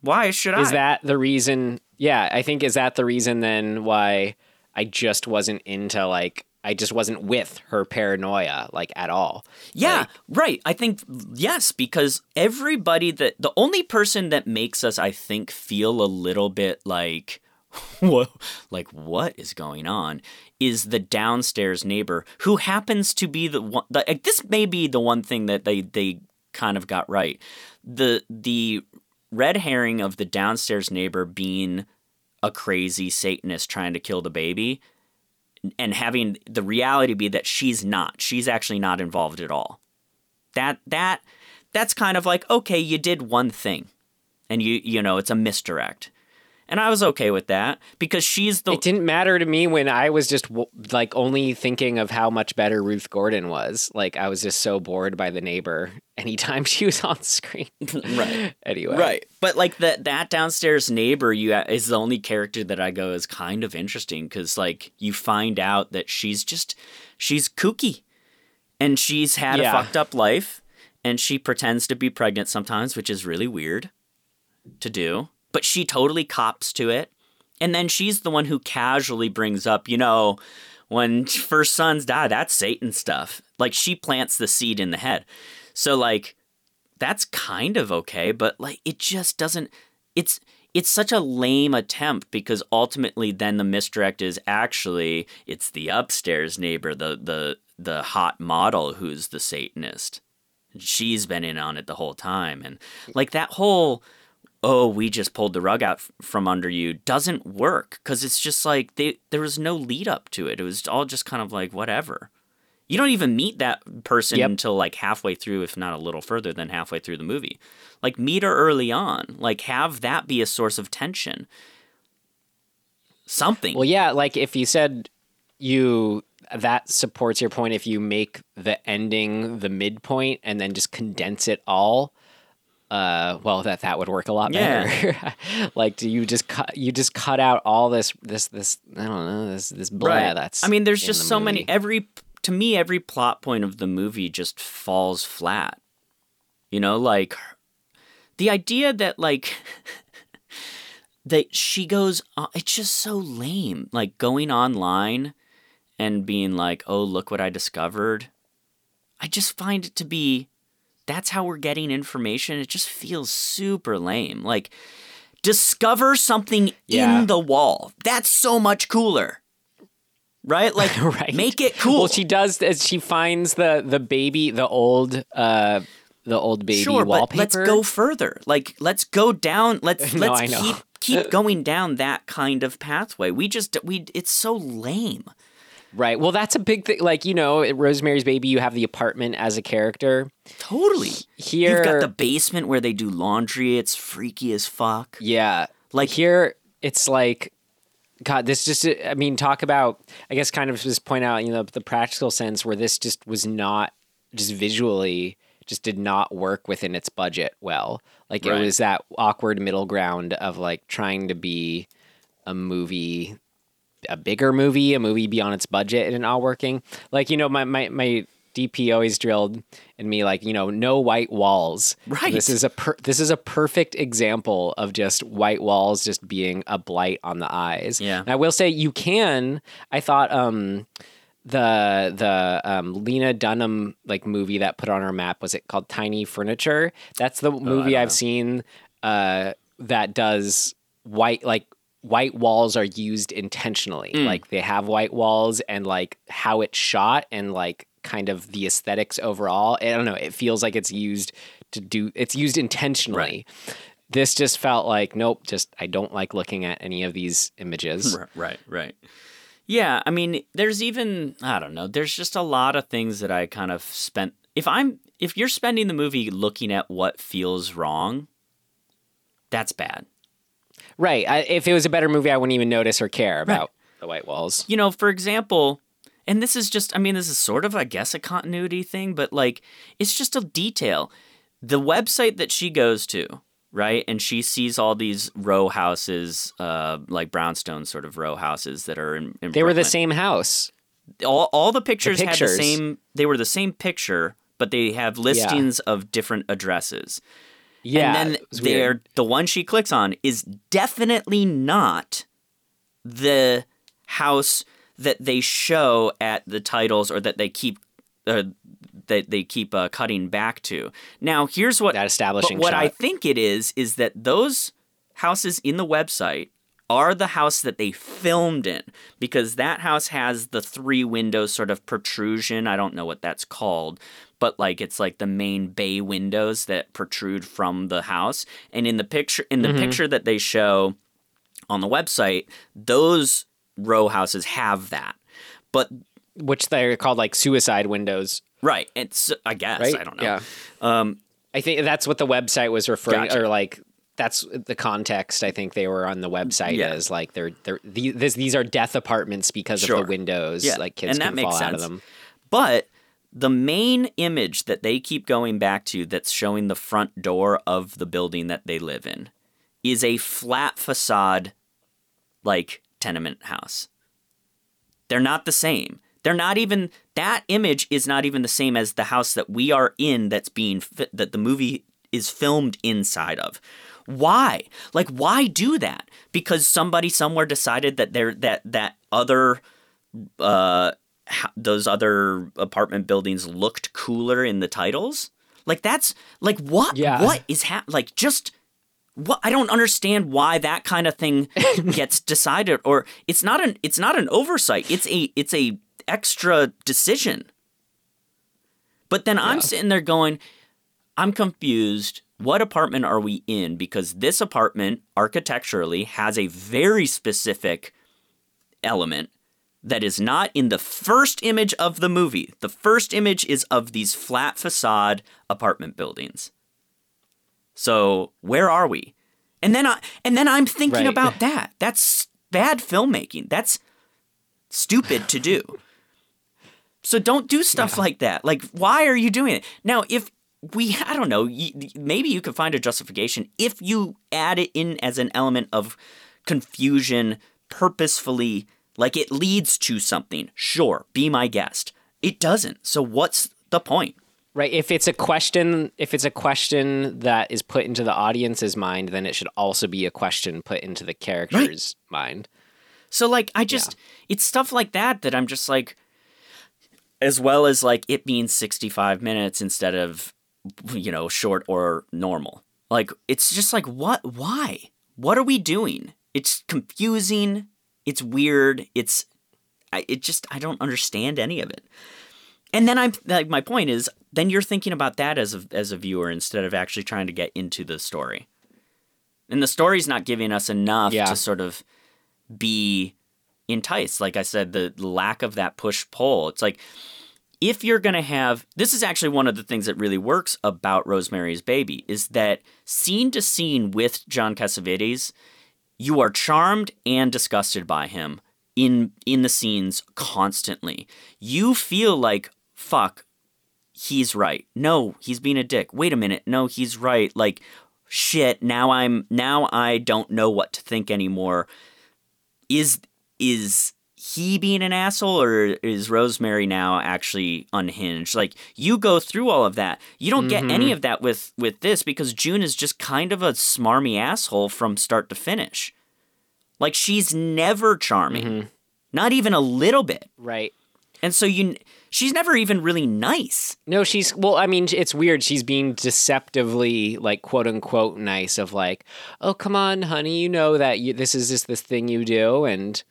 Why should I? Is that the reason? Yeah, I think is that the reason then why I just wasn't into like I just wasn't with her paranoia like at all. Yeah, right. I think yes, because everybody that the only person that makes us, I think, feel a little bit like, whoa, like what is going on, is the downstairs neighbor who happens to be the one. The, like, this may be the one thing that they they kind of got right. The the red herring of the downstairs neighbor being a crazy Satanist trying to kill the baby and having the reality be that she's not. She's actually not involved at all. That that that's kind of like okay, you did one thing, and you you know it's a misdirect, and I was okay with that because she's the. It didn't matter to me when I was just like only thinking of how much better Ruth Gordon was. Like I was just so bored by the neighbor anytime she was on screen. right. Anyway. Right. But like that that downstairs neighbor you uh, is the only character that I go is kind of interesting cuz like you find out that she's just she's kooky and she's had Yeah. a fucked up life and she pretends to be pregnant sometimes, which is really weird to do. But she totally cops to it. And then she's the one who casually brings up, you know, when first sons die, that's Satan stuff. Like she plants the seed in the head. So like that's kind of okay, but like it just doesn't it's it's such a lame attempt because ultimately then the misdirect is actually it's the upstairs neighbor, the the the hot model who's the Satanist. She's been in on it the whole time. And like that whole oh, we just pulled the rug out f- from under you doesn't work because it's just like they, there was no lead up to it. It was all just kind of like whatever. You don't even meet that person Yep. until like halfway through, if not a little further than halfway through the movie. Like meet her early on. Like have that be a source of tension. Something. Well, yeah, like if you said you that supports your point if you make the ending the midpoint and then just condense it all uh well that that would work a lot better like do you just cut you just cut out all this this this i don't know this this blah that's I mean, there's just the so many. Every to me, every plot point of the movie just falls flat. You know, like the idea that like that she goes. It's just so lame. Like going online and being like, "Oh, look what I discovered." I just find it to be. That's how we're getting information. It just feels super lame. Like discover something Yeah. in the wall. That's so much cooler. Right? Like right make it cool. well she does as she finds the the baby the old uh the old baby sure, wallpaper but let's go further. Like let's go down let's No, let's keep keep going down that kind of pathway. We just we it's so lame. Right. Well, that's a big thing. Like, you know, Rosemary's Baby, you have the apartment as a character. Totally. Here, You've got the basement where they do laundry. It's freaky as fuck. yeah. Like here, it's like, God, this just, I mean, talk about, I guess, kind of just point out, you know, the practical sense where this just was not, just visually, just did not work within its budget well. Like, Right. it was that awkward middle ground of like trying to be a movie a bigger movie, a movie beyond its budget, and all working. Like you know, my my my DP always drilled in me like you know, no white walls. Right. This is a per- this is a perfect example of just white walls just being a blight on the eyes. Yeah. And I will say you can. I thought um the the um, Lena Dunham like movie that put on our map was it called Tiny Furniture? That's the movie I've seen uh that does white like white walls are used intentionally. Mm. Like they have white walls and like how it's shot and like kind of the aesthetics overall. I don't know. It feels like it's used to do. It's used intentionally. This just felt like nope. Just I don't like looking at any of these images. Right, right, right. Yeah, I mean, there's even I don't know. There's just a lot of things that I kind of spent. If I'm if you're spending the movie looking at what feels wrong, that's bad. Right. I, if it was a better movie, I wouldn't even notice or care about the white walls. You know, for example, and this is just I mean, this is sort of I guess a continuity thing, but like it's just a detail. The website that she goes to, right? And she sees all these row houses, uh, like brownstone sort of row houses that are in, in They were the same house. all all the pictures, had the same they were the same picture but they have listings of different addresses Yeah. and then they're the one she clicks on is definitely not the house that they show at the titles or that they keep uh, that they keep uh, cutting back to now here's what that establishing but what I think it is is that those houses in the website are the house that they filmed in because that house has the three windows sort of protrusion. I don't know what that's called, but like it's like the main bay windows that protrude from the house. And in the picture in the Mhm. picture that they show on the website, those row houses have that. But which they're called like suicide windows. right, it's I guess Right? I don't know. Yeah. Um I think that's what the website was referring, Gotcha. or like that's the context. I think they were on the website Yeah. as like they're they're the- this, these are death apartments because of the windows. Yeah, like kids and that can makes fall out of sense. them. But the main image that they keep going back to that's showing the front door of the building that they live in is a flat facade like tenement house. They're not the same. They're not even that image is not even the same as the house that we are in that's being that the movie is filmed inside of. Why? Like why do that? Because somebody somewhere decided that there that that other uh those other apartment buildings looked cooler in the titles? Like that's like what Yeah. what is hap- like just what I don't understand why that kind of thing gets decided or it's not an it's not an oversight. It's a it's a extra decision. But then I'm sitting there going I'm confused. What apartment are we in? Because this apartment architecturally has a very specific element that is not in the first image of the movie. The first image is of these flat facade apartment buildings. So where are we? And then I and then I'm thinking Right. about that. That's bad filmmaking. That's stupid to do. So don't do stuff like that. Like, why are you doing it? Now, if we, I don't know, maybe you could find a justification if you add it in as an element of confusion purposefully, like it leads to something. Sure, be my guest. It doesn't. So what's the point? Right. If it's a question, if it's a question that is put into the audience's mind, then it should also be a question put into the character's mind. So like I just it's stuff like that that I'm just like as well as like it being 65 minutes instead of you know short or normal. Like it's just like what why? What are we doing? It's confusing, it's weird, it's I, it just I don't understand any of it. And then I'm like my point is then you're thinking about that as a as a viewer instead of actually trying to get into the story. And the story's not giving us enough Yeah. to sort of be enticed. Like I said, the lack of that push pull. It's like if you're going to have this is actually one of the things that really works about Rosemary's Baby is that scene to scene with John Cassavetes, you are charmed and disgusted by him in in the scenes constantly. You feel like fuck he's right. No, he's being a dick. Wait a minute. No, he's right. Like shit, now I'm now I don't know what to think anymore. Is is he being an asshole or is Rosemary now actually unhinged? Like you go through all of that. You don't get any Mhm. of that with with this because June is just kind of a smarmy asshole from start to finish. Like she's never charming. Not even a little bit. Right. And so you she's never even really nice. No, she's well. I mean, it's weird. She's being deceptively, like quote unquote, nice. Of like, oh come on, honey, you know that you, this is just this thing you do, and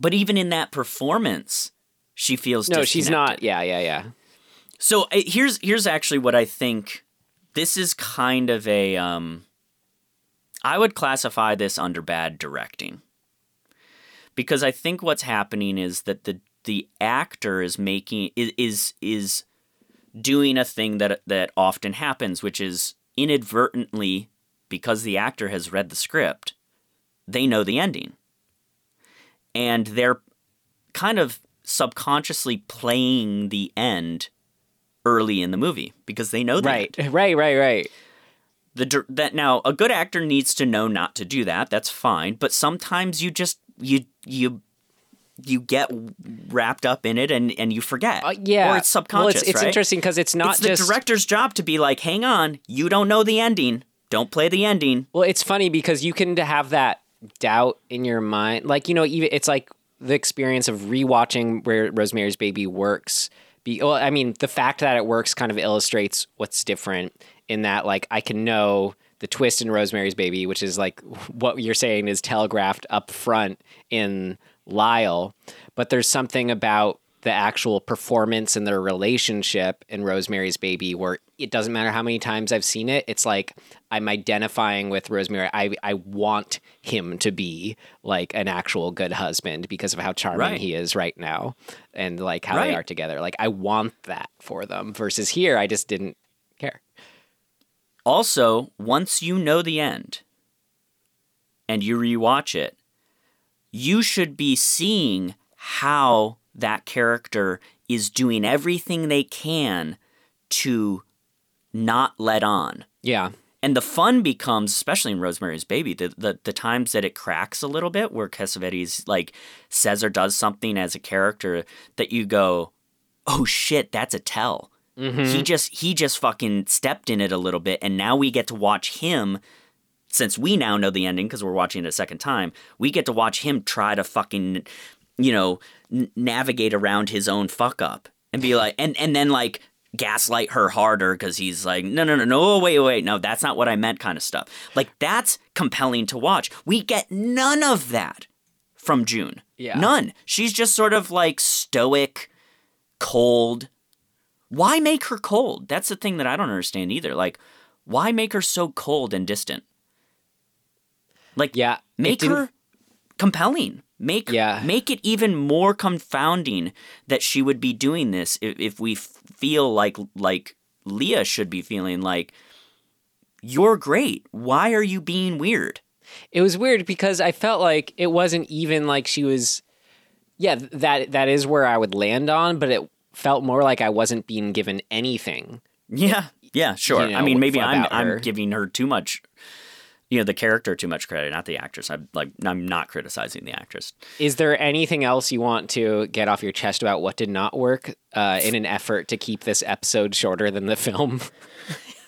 But even in that performance, she feels no, she's not. Yeah, yeah, yeah. So uh, here's here's actually what I think. This is kind of a um. I would classify this under bad directing. Because I think what's happening is that the the actor is making is is, is doing a thing that that often happens, which is inadvertently because the actor has read the script, they know the ending. And they're kind of subconsciously playing the end early in the movie because they know that. Right, right, right, right. The that now a good actor needs to know not to do that. That's fine, but sometimes you just you you you get wrapped up in it and and you forget. Uh, yeah. or it's subconscious. Well, it's, it's right? interesting because it's not it's the director's job to be like, hang on, you don't know the ending. Don't play the ending. Well, it's funny because you can have that doubt in your mind. Like, you know, even it's like the experience of rewatching where Rosemary's Baby works. Be, well, I mean, the fact that it works kind of illustrates what's different in that, like, I can know the twist in Rosemary's Baby, which is like what you're saying is telegraphed up front in Lyle. But there's something about the actual performance and their relationship in Rosemary's Baby where it doesn't matter how many times I've seen it. It's like I'm identifying with Rosemary. I I want him to be like an actual good husband because of how charming Right. he is right now and like how they are together. Like I want that for them versus here I just didn't care. Also, once you know the end and you rewatch it, you should be seeing how that character is doing everything they can to not let on. Yeah. And the fun becomes, especially in Rosemary's Baby, the, the, the times that it cracks a little bit, where Cassavetes like says or does something as a character that you go, "Oh shit, that's a tell." Mm-hmm. He just he just fucking stepped in it a little bit, and now we get to watch him. Since we now know the ending because we're watching it a second time, we get to watch him try to fucking, you know, n- navigate around his own fuck up and be like, and and then like gaslight her harder because he's like, no, no, no, no, wait, wait, no, that's not what I meant, kind of stuff. Like that's compelling to watch. We get none of that from June. Yeah. none. She's just sort of like stoic, cold. Why make her cold? That's the thing that I don't understand either. Like, why make her so cold and distant? Like, Yeah. make her compelling. Make Yeah. make it even more confounding that she would be doing this if, if we f- feel like like Leah should be feeling like you're great. Why are you being weird? It was weird because I felt like it wasn't even like she was. Yeah, that that is where I would land on, but it felt more like I wasn't being given anything. Yeah, yeah, sure. You I mean, maybe I'm about I'm giving her too much, you know, the character too much credit, not the actress. I'm like I'm not criticizing the actress. Is there anything else you want to get off your chest about what did not work uh, in an effort to keep this episode shorter than the film?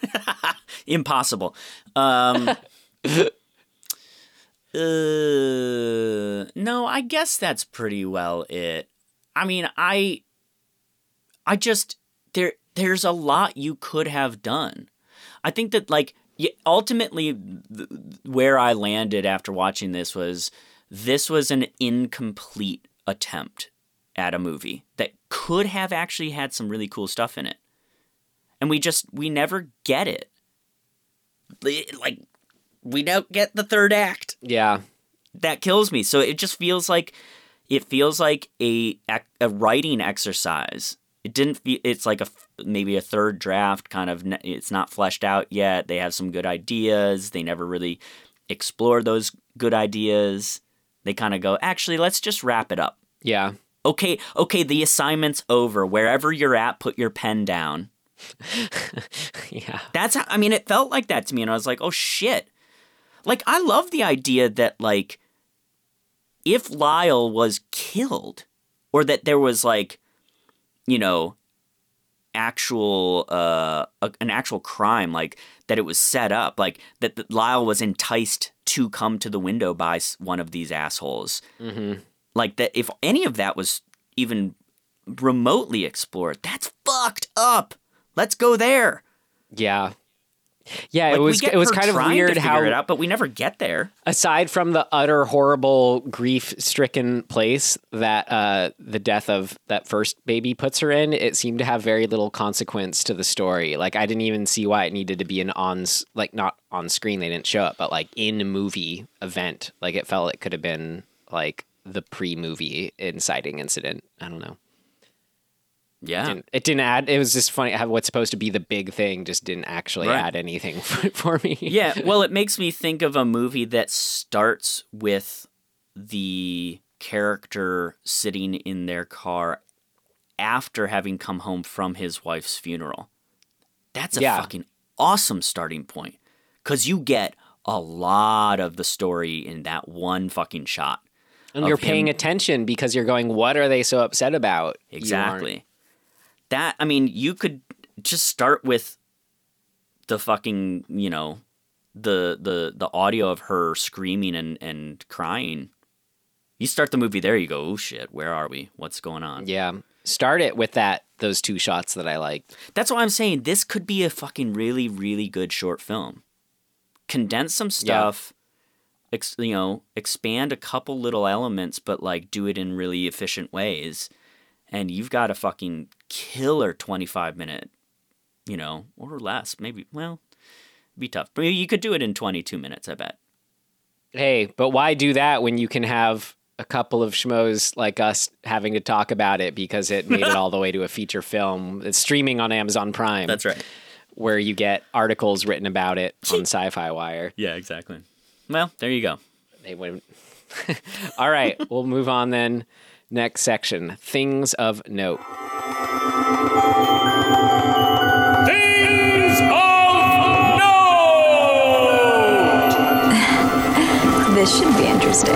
Impossible. Um, uh, no, I guess that's pretty well it. I mean, I, I just there. There's a lot you could have done. I think that like y- ultimately th- where I landed after watching this was this was an incomplete attempt at a movie that could have actually had some really cool stuff in it. And we just we never get it. Like we don't get the third act. yeah, That kills me. So it just feels like it feels like a a writing exercise. It didn't feel it's like a maybe a third draft kind of it's not fleshed out yet. They have some good ideas. They never really explore those good ideas. They kind of go, "Actually, let's just wrap it up." yeah, Okay, okay, the assignment's over. Wherever you're at, put your pen down. yeah. That's how, I mean, it felt like that to me, and I was like, oh shit. Like, I love the idea that, like, if Lyle was killed, or that there was, like, you know, actual, uh, a, an actual crime, like, that it was set up, like, that, that Lyle was enticed to come to the window by one of these assholes. hmm Like, that if any of that was even remotely explored. That's fucked up. Let's go there. Yeah. Yeah, Like, it was it was kind of weird how it out, but we never get there. aside from the utter horrible grief-stricken place that uh, the death of that first baby puts her in, it seemed to have very little consequence to the story. Like I didn't even see why it needed to be an on like not on screen. They didn't show it, but like in movie event. Like it felt it could have been like the pre-movie inciting incident. I don't know. Yeah. Didn't, it didn't add. It was just funny how what's supposed to be the big thing just didn't actually Right. add anything for, for me. yeah, well, it makes me think of a movie that starts with the character sitting in their car after having come home from his wife's funeral. That's a Yeah. fucking awesome starting point because you get a lot of the story in that one fucking shot. and you're paying him- attention because you're going, "What are they so upset about?" Exactly. That I mean, you could just start with the fucking, you know, the the the audio of her screaming and and crying. You start the movie there, you go, "Oh shit, where are we? What's going on?" Yeah. Start it with that those two shots that I like. That's why I'm saying this could be a fucking really really good short film. Condense some stuff, ex, you know, expand a couple little elements, but like do it in really efficient ways, and you've got a fucking killer 25 minute, you know, or less, maybe. Well, be tough, but you could do it in 22 minutes, I bet. Hey, but why do that when you can have a couple of schmoes like us having to talk about it because it made it all the way to a feature film. It's streaming on Amazon Prime. That's right. Where you get articles written about it on Syfy Wire. Yeah, exactly. Well, there you go. They wouldn't. all right, we'll move on then. Next section: things of note. This should be interesting.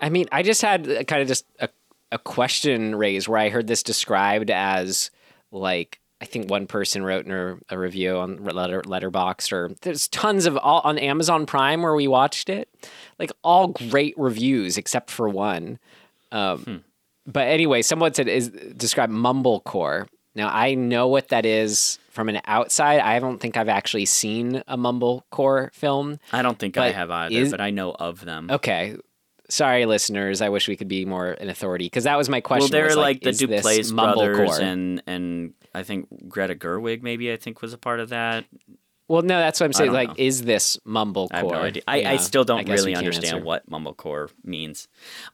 I mean, I just had a- kind of just a, a question raised where I heard this described as like I think one person wrote in a, a review on letter Letterboxd or there's tons of all on Amazon Prime where we watched it, like all great reviews except for one. Um, But anyway, someone said is described mumblecore. Now I know what that is from an outside. I don't think I've actually seen a mumblecore film. I don't think I have either, is- but I know of them. Okay. Sorry, listeners. I wish we could be more an authority because that was my question. well, they're was, like, the Duplass brothers and and I think Greta Gerwig maybe I think was a part of that. Well, no, that's what I'm saying. Like, know. is this mumblecore? I have no idea. I, I still don't we really understand answer. what mumblecore means.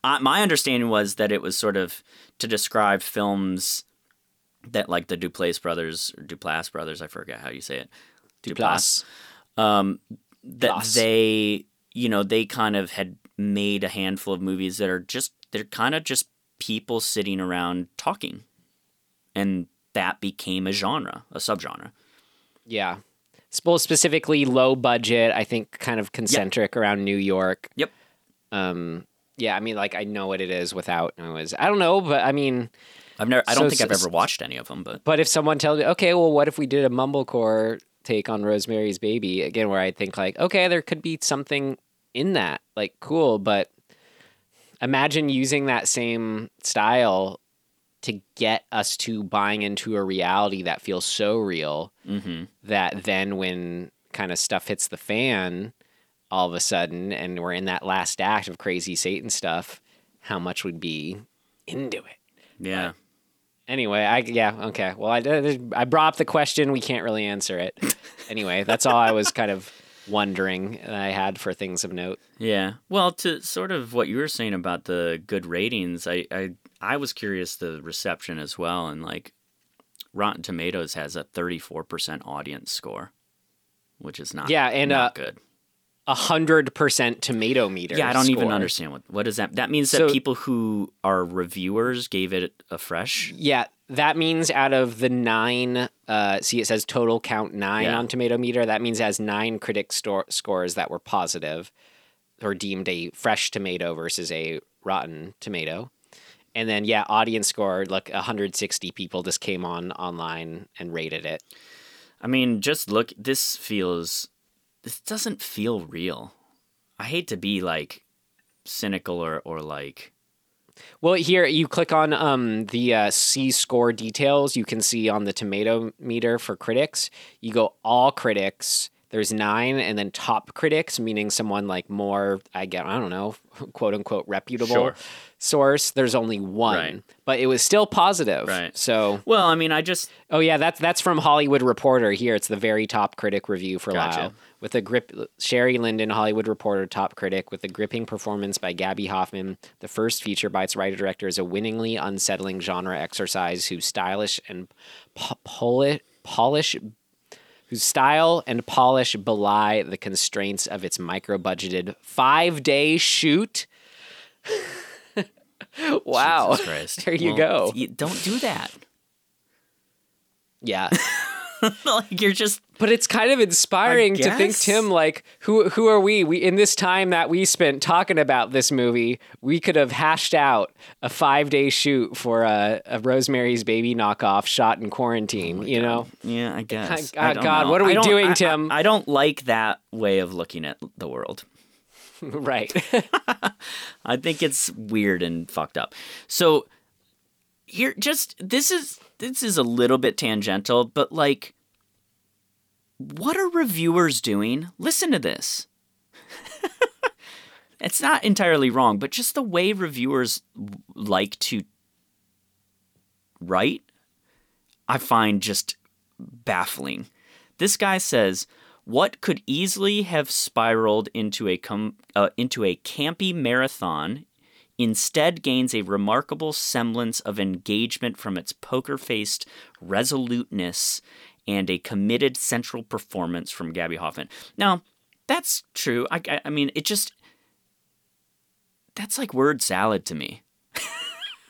Uh, my understanding was that it was sort of to describe films that like the Duplass brothers or Duplass brothers, I forget how you say it. Duplass. Um, that Duplass. they, you know, they kind of had made a handful of movies that are just they're kind of just people sitting around talking, and that became a genre, a subgenre. Yeah. Sp- specifically low budget, I think kind of concentric around New York. Yep. Um yeah, I mean like I know what it is without I was I don't know, but I mean I've never, I don't So think I've ever watched any of them, but but if someone tells me, okay, well what if we did a mumblecore take on Rosemary's Baby again where I think like, okay, there could be something in that. Like cool, but imagine using that same style to get us to buying into a reality that feels so real Mhm. that then when kind of stuff hits the fan all of a sudden and we're in that last act of crazy satan stuff how much would be into it yeah. Anyway i yeah okay well i i brought up the question we can't really answer it anyway that's all i was kind of wondering that i had for things of note Yeah. Well, to sort of what you were saying about the good ratings, I I, I was curious the reception as well, and like Rotten Tomatoes has a thirty four percent audience score, which is not Yeah, and, not uh, good. A hundred percent tomato meter Yeah, I don't even understand what what does that. That means that So- people who are reviewers gave it a fresh. Yeah, that means out of the nine, uh, see, it says total count nine Yeah. on Tomato Meter. That means it has nine critic store scores that were positive or deemed a fresh tomato versus a rotten tomato. And then, yeah, audience score, like 160 people just came on online and rated it. I mean, just look. This feels. This doesn't feel real. I hate to be like cynical or or like Well, here you click on um, the uh, C score details. You can see on the tomato meter for critics. You go all critics. There's nine, and then top critics, meaning someone like more, I get, I don't know, quote unquote reputable Sure. source. There's only one, Right. but it was still positive. Right. So, well, I mean, I just oh yeah, that's that's from Hollywood Reporter. Here, it's the very top critic review for Gotcha. Lyle with a grip. Sheri Linden, Hollywood Reporter, top critic, with a gripping performance by Gaby Hoffmann. The first feature by its writer director is a winningly unsettling genre exercise whose stylish and po- poli- polish. Whose style and polish belie the constraints of its micro-budgeted five-day shoot. wow! Jesus Christ. there you Well, go. you- don't do that. Yeah. like you're just But it's kind of inspiring to think. Tim, like who who are we? We in this time that we spent talking about this movie, we could have hashed out a five day shoot for a, a Rosemary's Baby knockoff shot in quarantine. Oh you know, yeah, I guess. God- I God, know. what are we doing, I- I- Tim? I don't like that way of looking at the world. right? I think it's weird and fucked up. So here just this is this is a little bit tangential, but like what are reviewers doing? Listen to this. it's not entirely wrong, but just the way reviewers like to write, I find just baffling. This guy says, "What could easily have spiraled into a com- uh, into a campy marathon instead gains a remarkable semblance of engagement from its poker-faced resoluteness and a committed central performance from Gaby Hoffmann." Now, that's true. I, I, I mean, it just that's like word salad to me.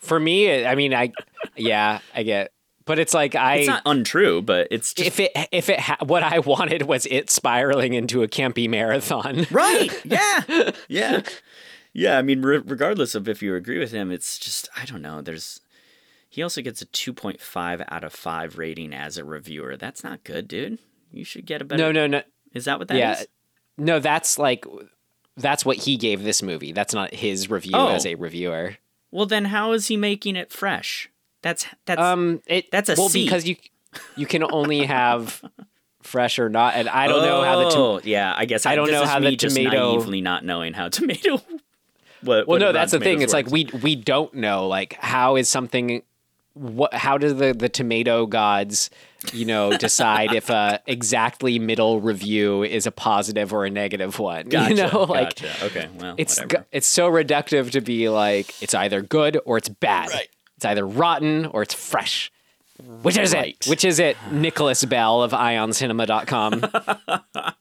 For me, I mean, I yeah, I get, but it's like I. It's not untrue, but it's just if it if it ha- what I wanted was it spiraling into a campy marathon, right. Yeah, yeah, yeah. I mean, re- regardless of if you agree with him, it's just I don't know. There's he also gets a two point five out of five rating as a reviewer. That's not good, dude. You should get a better. No, no, no. Is that what that is? yeah, no, that's like that's what he gave this movie. That's not his review Oh. as a reviewer. Well, then how is he making it fresh? That's that's Um, it that's a well C. because you you can only have fresh or not, and I don't know how the Oh, tom- yeah. I guess I don't know is how the just tomato- naively not knowing how tomato. What, Well, what no, that's the thing. It's like we we don't know like how is something what how do the the tomato gods you know decide if a exactly middle review is a positive or a negative one Gotcha, you know like gotcha. Okay, well, it's whatever. it's so reductive to be like it's either good or it's bad Right. it's either rotten or it's fresh which is Right. it which is it Nicholas Bell of ioncinema.com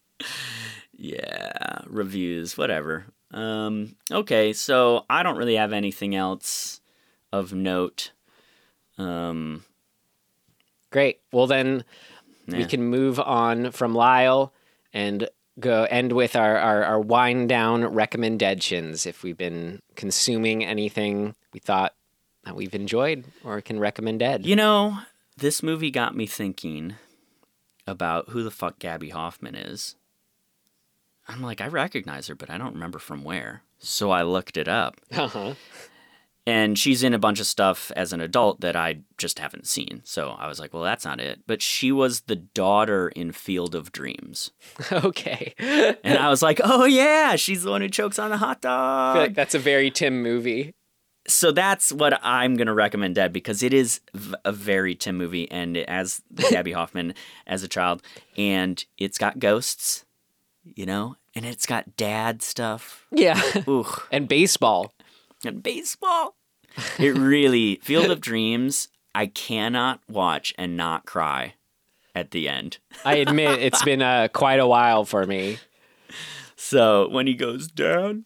Yeah, reviews, whatever. Um, okay, so I don't really have anything else of note. Um, Great. Well, then we can move on from Lyle and go end with our, our, our wind down recommendations. If we've been consuming anything we thought that we've enjoyed or can recommend Ed. you know, this movie got me thinking about who the fuck Gaby Hoffmann is. I'm like, I recognize her, but I don't remember from where. So I looked it up. Uh-huh. And she's in a bunch of stuff as an adult that I just haven't seen. So I was like, well, that's not it. But she was the daughter in Field of Dreams. okay. And I was like, oh, yeah, she's the one who chokes on the hot I dog. feel like that's a very Tim movie. so that's what I'm going to recommend Dead because it is v- a very Tim movie and it has Gaby Hoffmann as a child and it's got ghosts, you know, and it's got dad stuff Yeah. Ooh. and baseball. and baseball. It really Field of Dreams I cannot watch and not cry at the end. I admit it's been uh, quite a while for me. So when he goes down,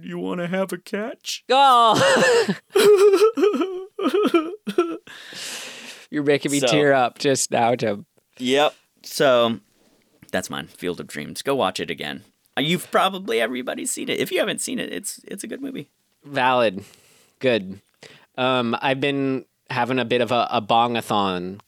you want to have a catch? Oh. You're making me So- tear up just now, Tim. Yep. So that's mine. Field of Dreams. Go watch it again. Uh, You've probably everybody's seen it. If you haven't seen it, it's it's a good movie. Valid. Good. Um, I've been having a bit of a, a bongathon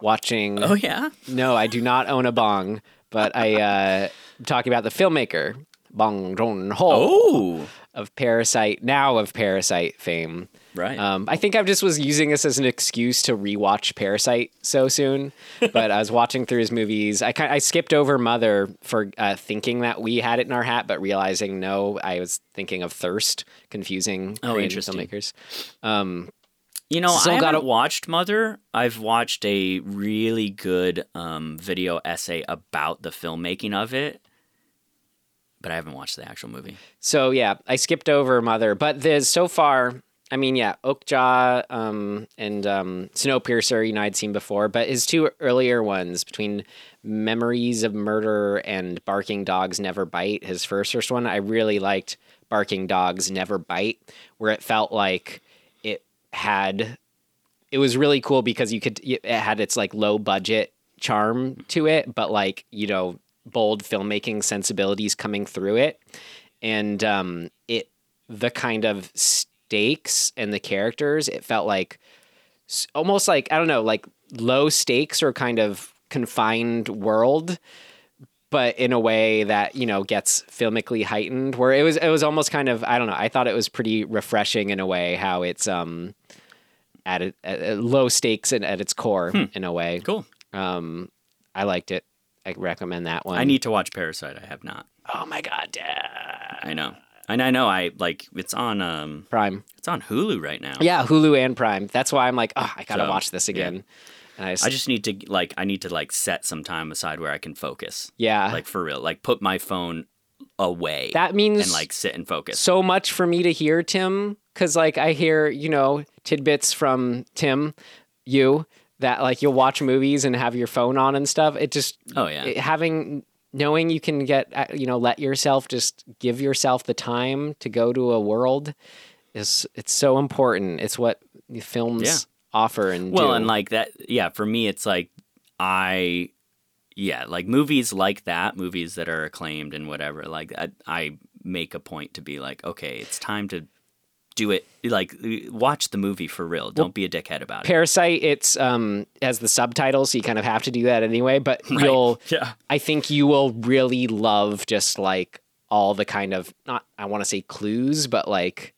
watching. Oh yeah. No, I do not own a bong, but I uh, I'm talking about the filmmaker Bong Joon Ho. Oh. of Parasite, now of Parasite fame. Right. Um, I think I just was using this as an excuse to rewatch Parasite so soon. But I was watching through his movies. I kind I skipped over Mother for uh, thinking that we had it in our hat, but realizing no, I was thinking of Thirst, confusing Oh, interesting. filmmakers. Um, You know, Still I haven't watched Mother. I've watched a really good um, video essay about the filmmaking of it, but I haven't watched the actual movie. So yeah, I skipped over Mother, but there's so far. I mean, yeah, Okja um, and um, Snowpiercer, you know, I'd seen before, but his two earlier ones between Memories of Murder and Barking Dogs Never Bite, his first first one, I really liked Barking Dogs Never Bite, where it felt like it had it was really cool because you could it had its like low budget charm to it but like you know bold filmmaking sensibilities coming through it. And um it the kind of stakes and the characters it felt like almost like i don't know like low stakes or kind of confined world but in a way that you know gets filmically heightened where it was it was almost kind of i don't know i thought it was pretty refreshing in a way how it's um at, it, at, low stakes and at its core in a way Cool. um i liked it i recommend that one I need to watch Parasite. I have not. oh my god Dad. I know. And I know I like it's on um prime it's on Hulu right now. yeah hulu and prime that's why i'm like oh i gotta So, watch this yeah. again and I just, I just need to like I need to like set some time aside where I can focus. yeah Like for real. Like put my phone away. that means and like sit and focus. so much for me to hear Tim because like I hear you know tidbits from Tim, you that like you'll watch movies and have your phone on and stuff. It just Oh, yeah. it- having knowing you can get uh, you know let yourself just give yourself the time to go to a world is it's so important. It's what films Yeah. offer and well do. and like that yeah for me it's like i yeah like movies like that movies that are acclaimed and whatever like i, I make a point to be like okay it's time to do it like watch the movie for real don't be a dickhead about it Parasite, it's um has the subtitles, so you kind of have to do that anyway. But Right. you'll, Yeah. I think you will really love just like all the kind of not I want to say clues, but like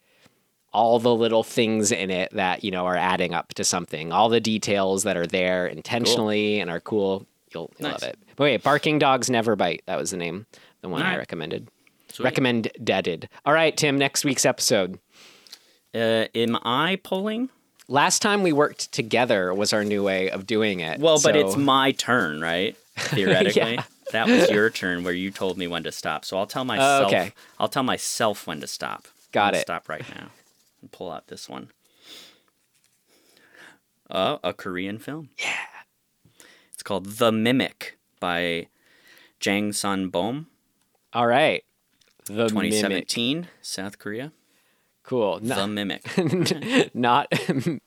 all the little things in it that you know are adding up to something. All the details that are there intentionally and are cool. You'll, you'll Nice. love it. But wait, Barking Dogs Never Bite. That was the name. The one I recommended. Sweet. Recommend deaded. All right, Tim. Next week's episode. Uh, am i pulling Last time we worked together was our new way of doing it. well but so- it's my turn right theoretically that was your turn where you told me when to stop so i'll tell myself okay. i'll tell myself when to stop Got it. stop right now and pull out this one oh a korean film yeah it's called the mimic by jang sun bom All right. The mimic. 2017 south korea Cool. the No, mimic not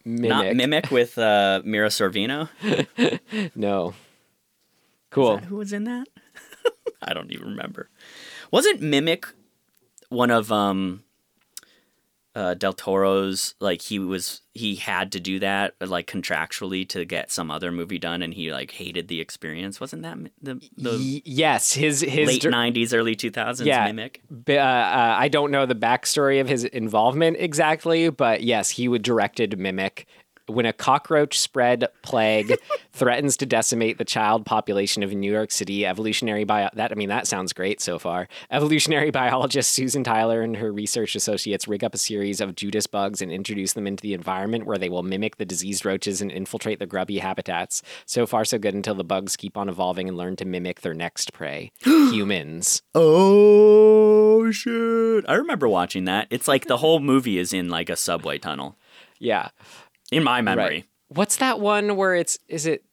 mimic. not mimic with uh, mira sorvino No. Cool. who was in that i don't even remember wasn't mimic one of um uh, Del Toro's like he was he had to do that like contractually to get some other movie done, and he like hated the experience. Wasn't that the the Y- yes, his his late dir- '90s, early 2000s Yeah. mimic? Uh, uh, I don't know the backstory of his involvement exactly, but yes, he would directed Mimic. When a cockroach spread plague threatens to decimate the child population of New York City, evolutionary bio that I mean that sounds great so far. Evolutionary biologist Susan Tyler and her research associates rig up a series of Judas bugs and introduce them into the environment where they will mimic the diseased roaches and infiltrate the grubby habitats. So far, so good until the bugs keep on evolving and learn to mimic their next prey, humans. Oh shit! I remember watching that. It's like the whole movie is in like a subway tunnel. Yeah. In my memory, Right. What's that one where it's is it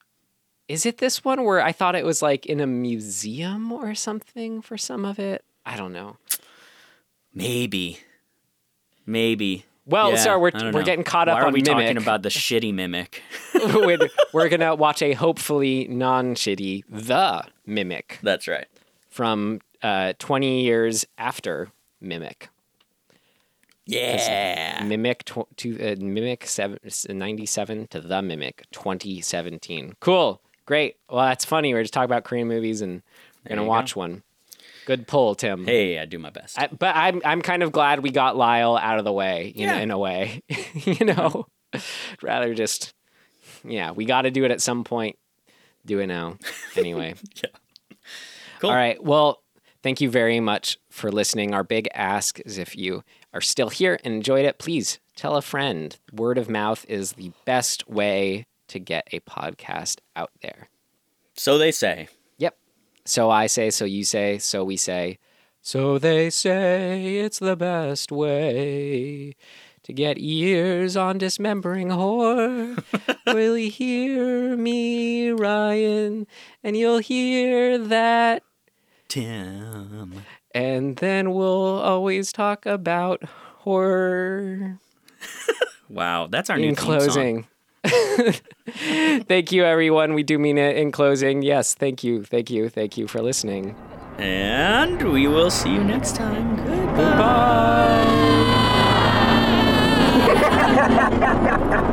is it this one where I thought it was like in a museum or something for some of it? I don't know. maybe, maybe. Well, Yeah, sorry, we're we're getting caught up Why are on we talking about the shitty mimic? we're, we're gonna watch a hopefully non-shitty The Mimic That's right. from uh, 20 years after Mimic. Yeah. Mimic tw- to uh, Mimic seven, 97 to The Mimic 2017. Cool. Great. Well, that's funny. We're just talking about Korean movies and we're going to watch one. Good pull, Tim. Hey, I do my best. I, but I'm I'm kind of glad we got Lyle out of the way, you know, Yeah. in a way. you know, rather just yeah, we got to do it at some point. Do it now, anyway. yeah. Cool. All right. Well, thank you very much for listening. Our big ask is if you are still here and enjoyed it, please tell a friend. Word of mouth is the best way to get a podcast out there. So they say. Yep. So I say, so you say, so we say. So they say it's the best way to get ears on dismembering whore. Will you hear me, Ryan? And you'll hear that. Tim. And then we'll always talk about horror Wow, that's our new in theme song. closing. thank you, everyone. We do mean it in closing. Yes, thank you, thank you, thank you for listening. And we will see you next time. Goodbye. Bye.